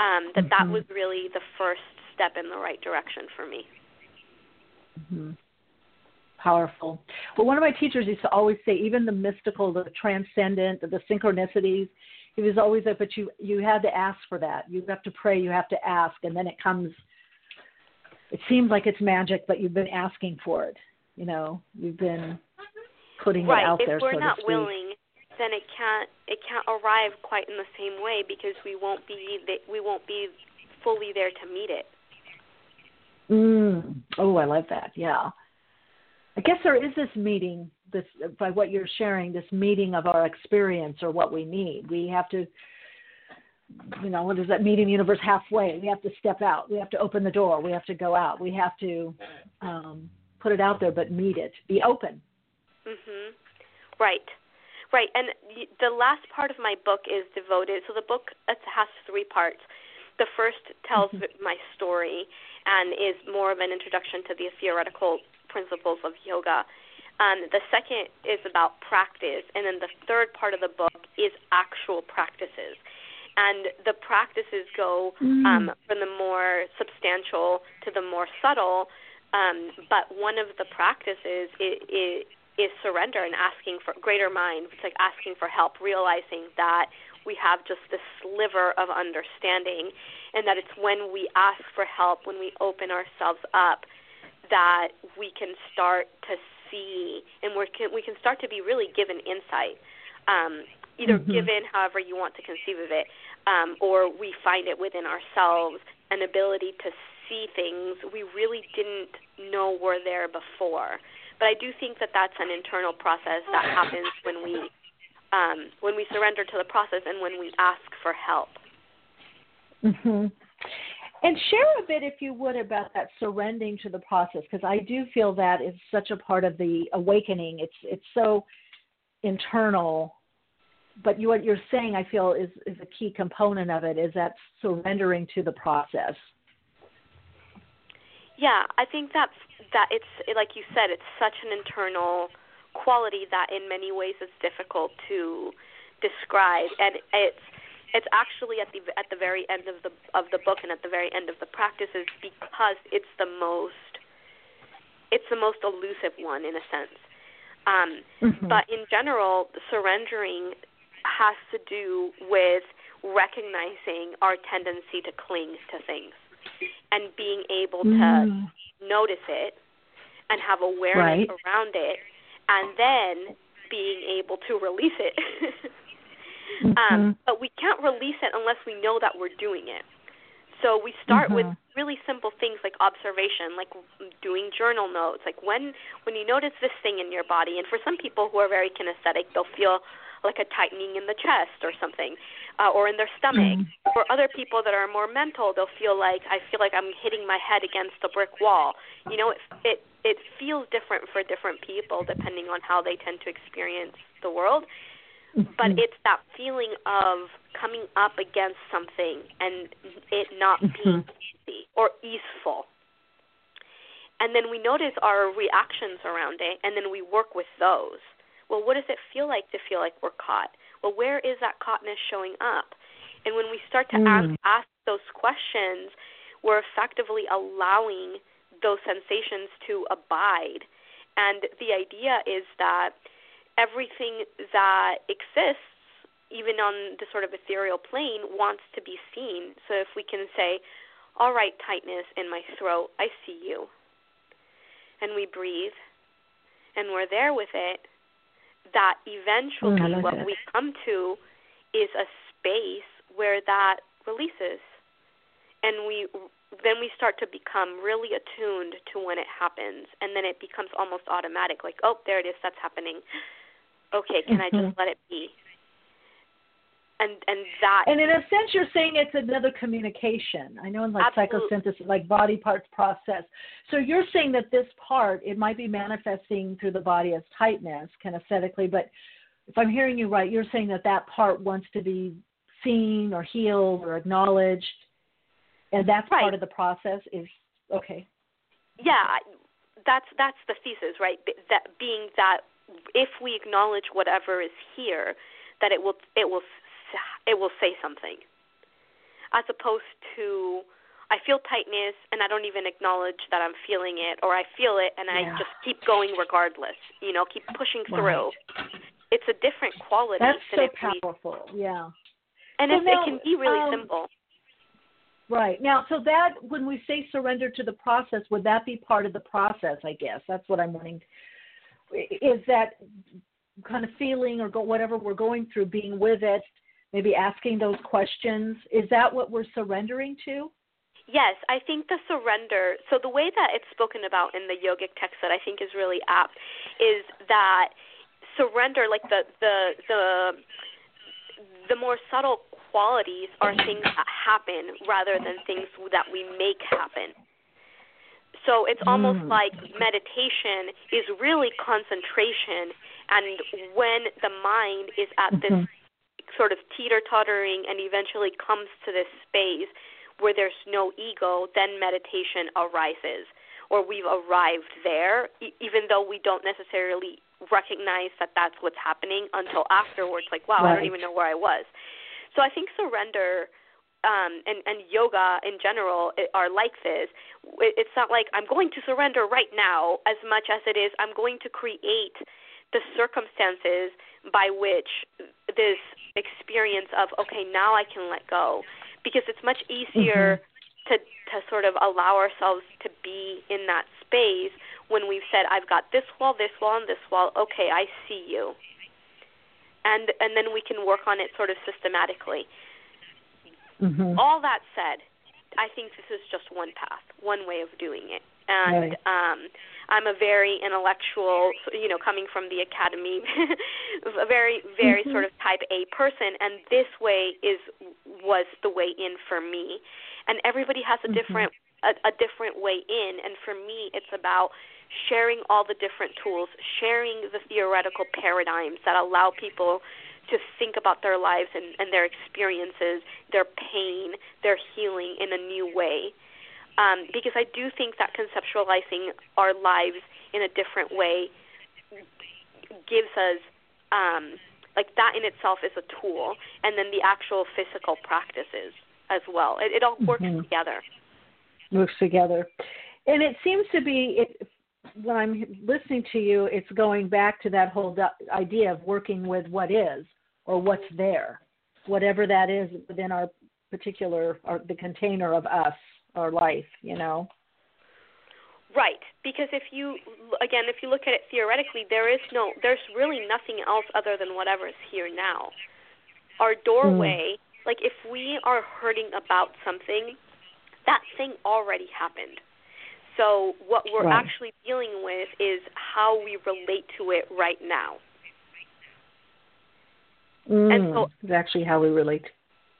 Um, that mm-hmm. that was really the first step in the right direction for me. Mm-hmm powerful. Well, one of my teachers used to always say, even the mystical, the transcendent, the synchronicities. He was always like, but you you had to ask for that. You have to pray. You have to ask, and then it comes. It seems like it's magic, but you've been asking for it. You know, you've been putting right. it out if there. If we're so not willing, then it can't it can't arrive quite in the same way because we won't be we won't be fully there to meet it. Mm. Oh, I love that. Yeah. I guess there is this meeting, this by what you're sharing, this meeting of our experience or what we need. We have to, you know, what does that meeting the universe halfway? We have to step out. We have to open the door. We have to go out. We have to um, put it out there, but meet it. Be open. Mhm. Right. Right. And the last part of my book is devoted. So the book has three parts. The first tells mm-hmm. my story, and is more of an introduction to the theoretical principles of yoga. Um, the second is about practice, and then the third part of the book is actual practices. And the practices go Mm. um, from the more substantial to the more subtle. Um, but one of the practices is, is, is surrender and asking for greater mind. It's like asking for help, realizing that we have just this sliver of understanding, and that it's when we ask for help, when we open ourselves up, that we can start to see, and we can we can start to be really given insight. Um, either Mhm. given however you want to conceive of it, um, or we find it within ourselves an ability to see things we really didn't know were there before. But I do think that that's an internal process that happens when we um, when we surrender to the process and when we ask for help. hmm And share a bit, if you would, about that surrendering to the process, because I do feel that is such a part of the awakening. It's it's so internal, but you, what you're saying, I feel, is is a key component of it. Is that surrendering to the process? Yeah, I think that's that it's like you said, it's such an internal quality that in many ways it's difficult to describe, and it's it's actually at the at the very end of the of the book and at the very end of the practices because it's the most it's the most elusive one in a sense. Um, Mhm. But in general, surrendering has to do with recognizing our tendency to cling to things and being able to Mm. notice it and have awareness Right. around it and then being able to release it. Mhm. um, but we can't release it unless we know that we're doing it. So we start with Mhm. really simple things like observation, like doing journal notes. Like when when you notice this thing in your body, and for some people who are very kinesthetic, they'll feel like a tightening in the chest or something, uh, or in their stomach. Mhm. For other people that are more mental, they'll feel like I feel like I'm hitting my head against a brick wall. You know, it it it feels different for different people depending on how they tend to experience the world but Mhm. it's that feeling of coming up against something and it not Mhm. being easy or easeful. And then we notice our reactions around it and then we work with those. Well, what does it feel like to feel like we're caught? Well, where is that caughtness showing up? And when we start to ask, Mm. ask those questions, we're effectively allowing those sensations to abide. And the idea is that everything that exists, even on the sort of ethereal plane, wants to be seen. So if we can say, all right, tightness in my throat, I see you. And we breathe, and we're there with it, that eventually Mm, what that. we come to is a space where that releases. And we then we start to become really attuned to when it happens and then it becomes almost automatic like oh there it is that's happening okay can i Mhm. just let it be and and that And in a sense, you're saying it's another communication. I know in like Absolute- psychosynthesis, like body parts process. So you're saying that this part, it might be manifesting through the body as tightness, kinesthetically, but if I'm hearing you right, you're saying that that part wants to be seen or healed or acknowledged, and that's Right. part of the process. Is okay. yeah that's that's the thesis right that being that if we acknowledge whatever is here that it will it will it will say something as opposed to I feel tightness and I don't even acknowledge that I'm feeling it or I feel it and Yeah. I just keep going regardless you know keep pushing through it's a different quality That's than so if we powerful. Yeah. and So it, now, it can be really um, simple Right. Now, so that when we say surrender to the process, would that be part of the process, I guess? That's what I'm wanting. Is that kind of feeling or go, whatever we're going through, being with it, maybe asking those questions? Is that what we're surrendering to? Yes, I think the surrender. So the way that it's spoken about in the yogic text that I think is really apt is that surrender, like the the the the more subtle qualities, are things that happen rather than things that we make happen. So it's almost Mm. like meditation is really concentration, and when the mind is at this Mhm. Sort of teeter tottering and eventually comes to this space where there's no ego, then meditation arises, or we've arrived there, e- even though we don't necessarily recognize that that's what's happening until afterwards. Like, wow, right. I don't even know where I was. So I think surrender um, and, and yoga in general are like this. It's not like I'm going to surrender right now as much as it is I'm going to create the circumstances by which this experience of okay now I can let go because it's much easier mm-hmm. to to sort of allow ourselves to be in that space when we've said I've got this wall, this wall, and this wall. Okay, I see you. And and then we can work on it sort of systematically. Mm-hmm. All that said, I think this is just one path, one way of doing it. And right. um, I'm a very intellectual, you know, coming from the academy, a very, very mm-hmm. sort of type A person, and this way is was the way in for me. And everybody has a mm-hmm. different a, a different way in, and for me, it's about sharing all the different tools, sharing the theoretical paradigms that allow people to think about their lives and, and their experiences, their pain, their healing in a new way. Um, because I do think that conceptualizing our lives in a different way gives us, um, like that in itself is a tool, and then the actual physical practices as well. It, it all works mm-hmm. together. Works together, and it seems to be it, when I'm listening to you, it's going back to that whole idea of working with what is or what's there, whatever that is within our particular our, the container of us, our life, you know. Right, because if you again, if you look at it theoretically, there is no, there's really nothing else other than whatever is here now. Our doorway, mm. like if we are hurting about something, that thing already happened. So what we're right. actually dealing with is how we relate to it right now. Mm, and so it's actually how we relate.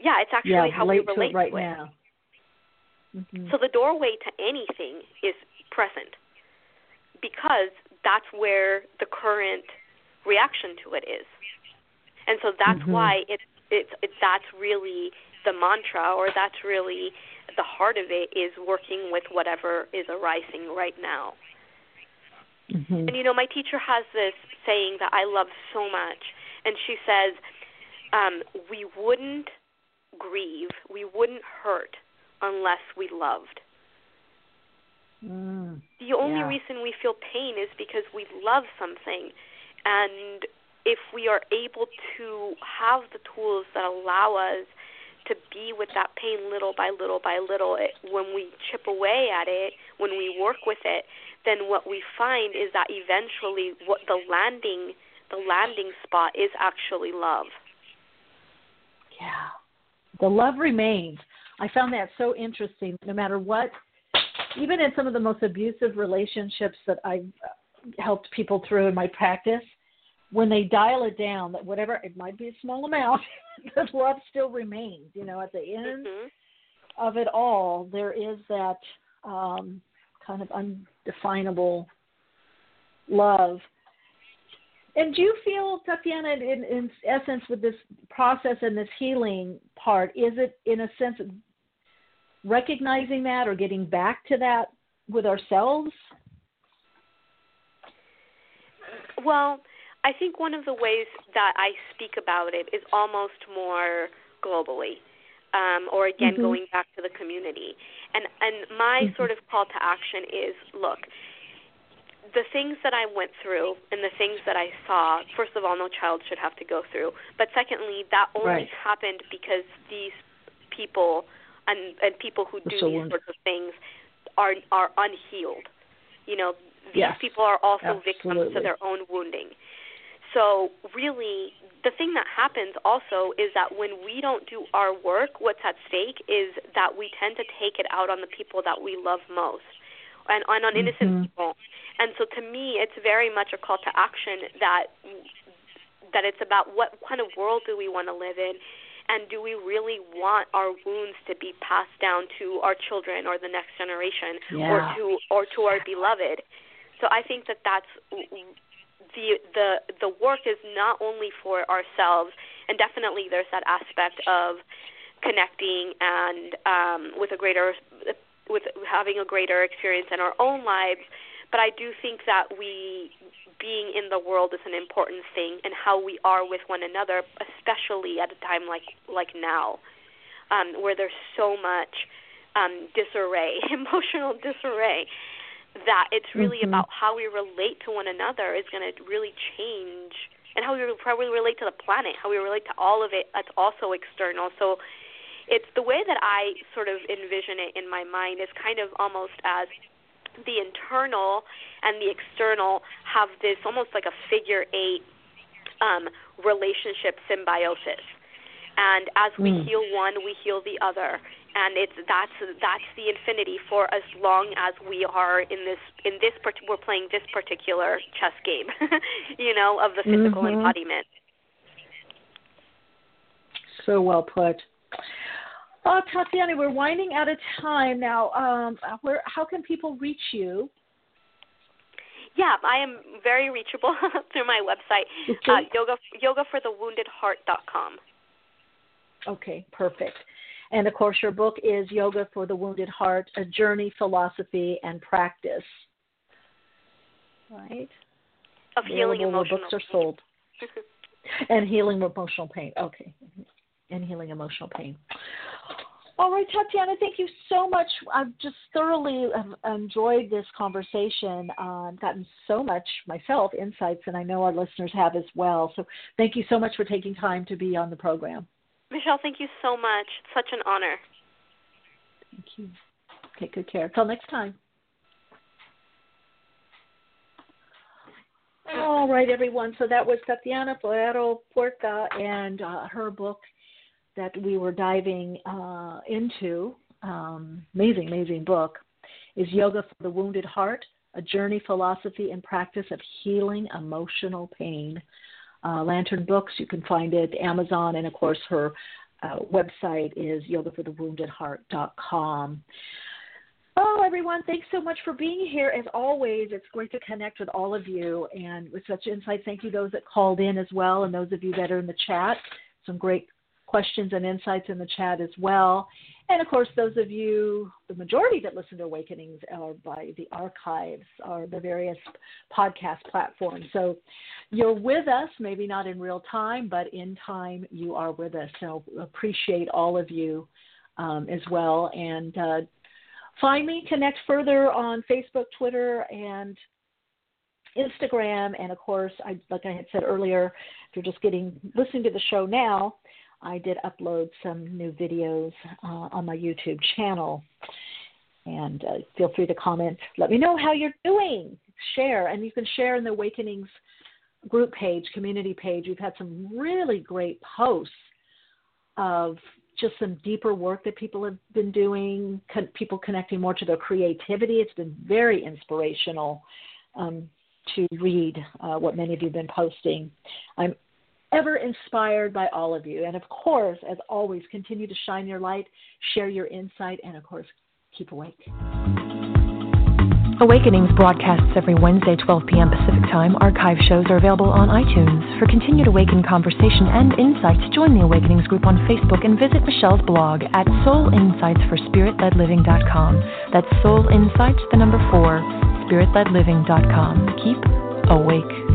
Yeah, it's actually yeah, how relate we relate to it right to it. now. Mm-hmm. So the doorway to anything is present because that's where the current reaction to it is. And so that's mm-hmm. why it's it's it, that's really the mantra or that's really the heart of it is working with whatever is arising right now. Mm-hmm. And you know, my teacher has this saying that I love so much, and she says, um, "We wouldn't grieve, we wouldn't hurt unless we loved." Mm, the only yeah. reason we feel pain is because we love something, and if we are able to have the tools that allow us to be with that pain little by little by little, it, when we chip away at it, when we work with it, then what we find is that eventually what the landing the landing spot is actually love. Yeah. The love remains. I found that so interesting no matter what even in some of the most abusive relationships that I've helped people through in my practice, when they dial it down, that whatever it might be a small amount, the love still remains. You know, at the end mm-hmm. of it all, there is that um, kind of undefinable love. And do you feel, Tatiana, in, in essence, with this process and this healing part, is it in a sense recognizing that or getting back to that with ourselves? Well, I think one of the ways that I speak about it is almost more globally, um, or again mm-hmm. going back to the community. And and my mm-hmm. sort of call to action is look, the things that I went through and the things that I saw, first of all, no child should have to go through. But secondly, that only right. happened because these people and and people who do so these sorts of things are are unhealed. You know, these yes, people are also absolutely. victims to their own wounding. So really, the thing that happens also is that when we don't do our work, what's at stake is that we tend to take it out on the people that we love most, and, and on innocent mm-hmm. people. And so to me, it's very much a call to action that that it's about what kind of world do we want to live in, and do we really want our wounds to be passed down to our children or the next generation, yeah. or to or to our beloved. So I think that that's the the the work is not only for ourselves, and definitely there's that aspect of connecting and um, with a greater with having a greater experience in our own lives. But I do think that we being in the world is an important thing, and how we are with one another, especially at a time like like now, um, where there's so much um, disarray, emotional disarray, that it's really mm-hmm. about how we relate to one another is going to really change, and how we probably relate to the planet, how we relate to all of it. That's also external. So it's the way that I sort of envision it in my mind is kind of almost as the internal and the external have this almost like a figure eight um, relationship symbiosis. And as we mm. heal one, we heal the other, and it's that's that's the infinity for as long as we are in this in this we're playing this particular chess game, you know, of the physical mm-hmm. embodiment. So well put. Oh, Tatiana, we're winding out of time now. Um, where, how can people reach you? Yeah, I am very reachable through my website, okay. uh, yoga yogaforthewoundedheart.com. Okay, perfect. And of course, your book is Yoga for the Wounded Heart: A Journey, Philosophy, and Practice. Right. Of healing Available emotional. Books are sold. and healing emotional pain. Okay. And healing emotional pain. All right, Tatiana, thank you so much. I've just thoroughly enjoyed this conversation. I've uh, gotten so much myself insights, and I know our listeners have as well. So thank you so much for taking time to be on the program. Michele, thank you so much. Such an honor. Thank you. Take good care. Till next time. All right, everyone. So that was Tatiana Forero Puerta and uh, her book that we were diving uh, into, um, amazing, amazing book, is Yoga for the Wounded Heart, a journey, philosophy, and practice of healing emotional pain. Uh, Lantern Books, you can find it Amazon, and of course her uh, website is yogaforthewoundedheart.com. Oh, everyone, thanks so much for being here. As always, it's great to connect with all of you and with such insight. Thank you, those that called in as well, and those of you that are in the chat. Some great questions and insights in the chat as well. And of course, those of you, the majority that listen to Awakenings are by the archives or the various podcast platforms. So you're with us, maybe not in real time, but in time you are with us. So appreciate all of you um, as well. And uh, find me, connect further on Facebook, Twitter, and Instagram, and of course, I, like I had said earlier, if you're just getting listening to the show now, I did upload some new videos uh, on my YouTube channel. And uh, feel free to comment. Let me know how you're doing. Share. And you can share in the Awakenings group page, community page. We've had some really great posts of just some deeper work that people have been doing, con- people connecting more to their creativity. It's been very inspirational um, to read uh, what many of you have been posting. I'm ever inspired by all of you. And of course, as always, continue to shine your light, share your insight, and of course, keep awake. Awakenings broadcasts every Wednesday, 12 p.m. Pacific Time. Archive shows are available on iTunes. For continued Awaken conversation and insights, join the Awakenings group on Facebook and visit Michele's blog at soulinsightsforspiritledliving.com. That's Soul Insights, the number four, spiritledliving.com. Keep awake.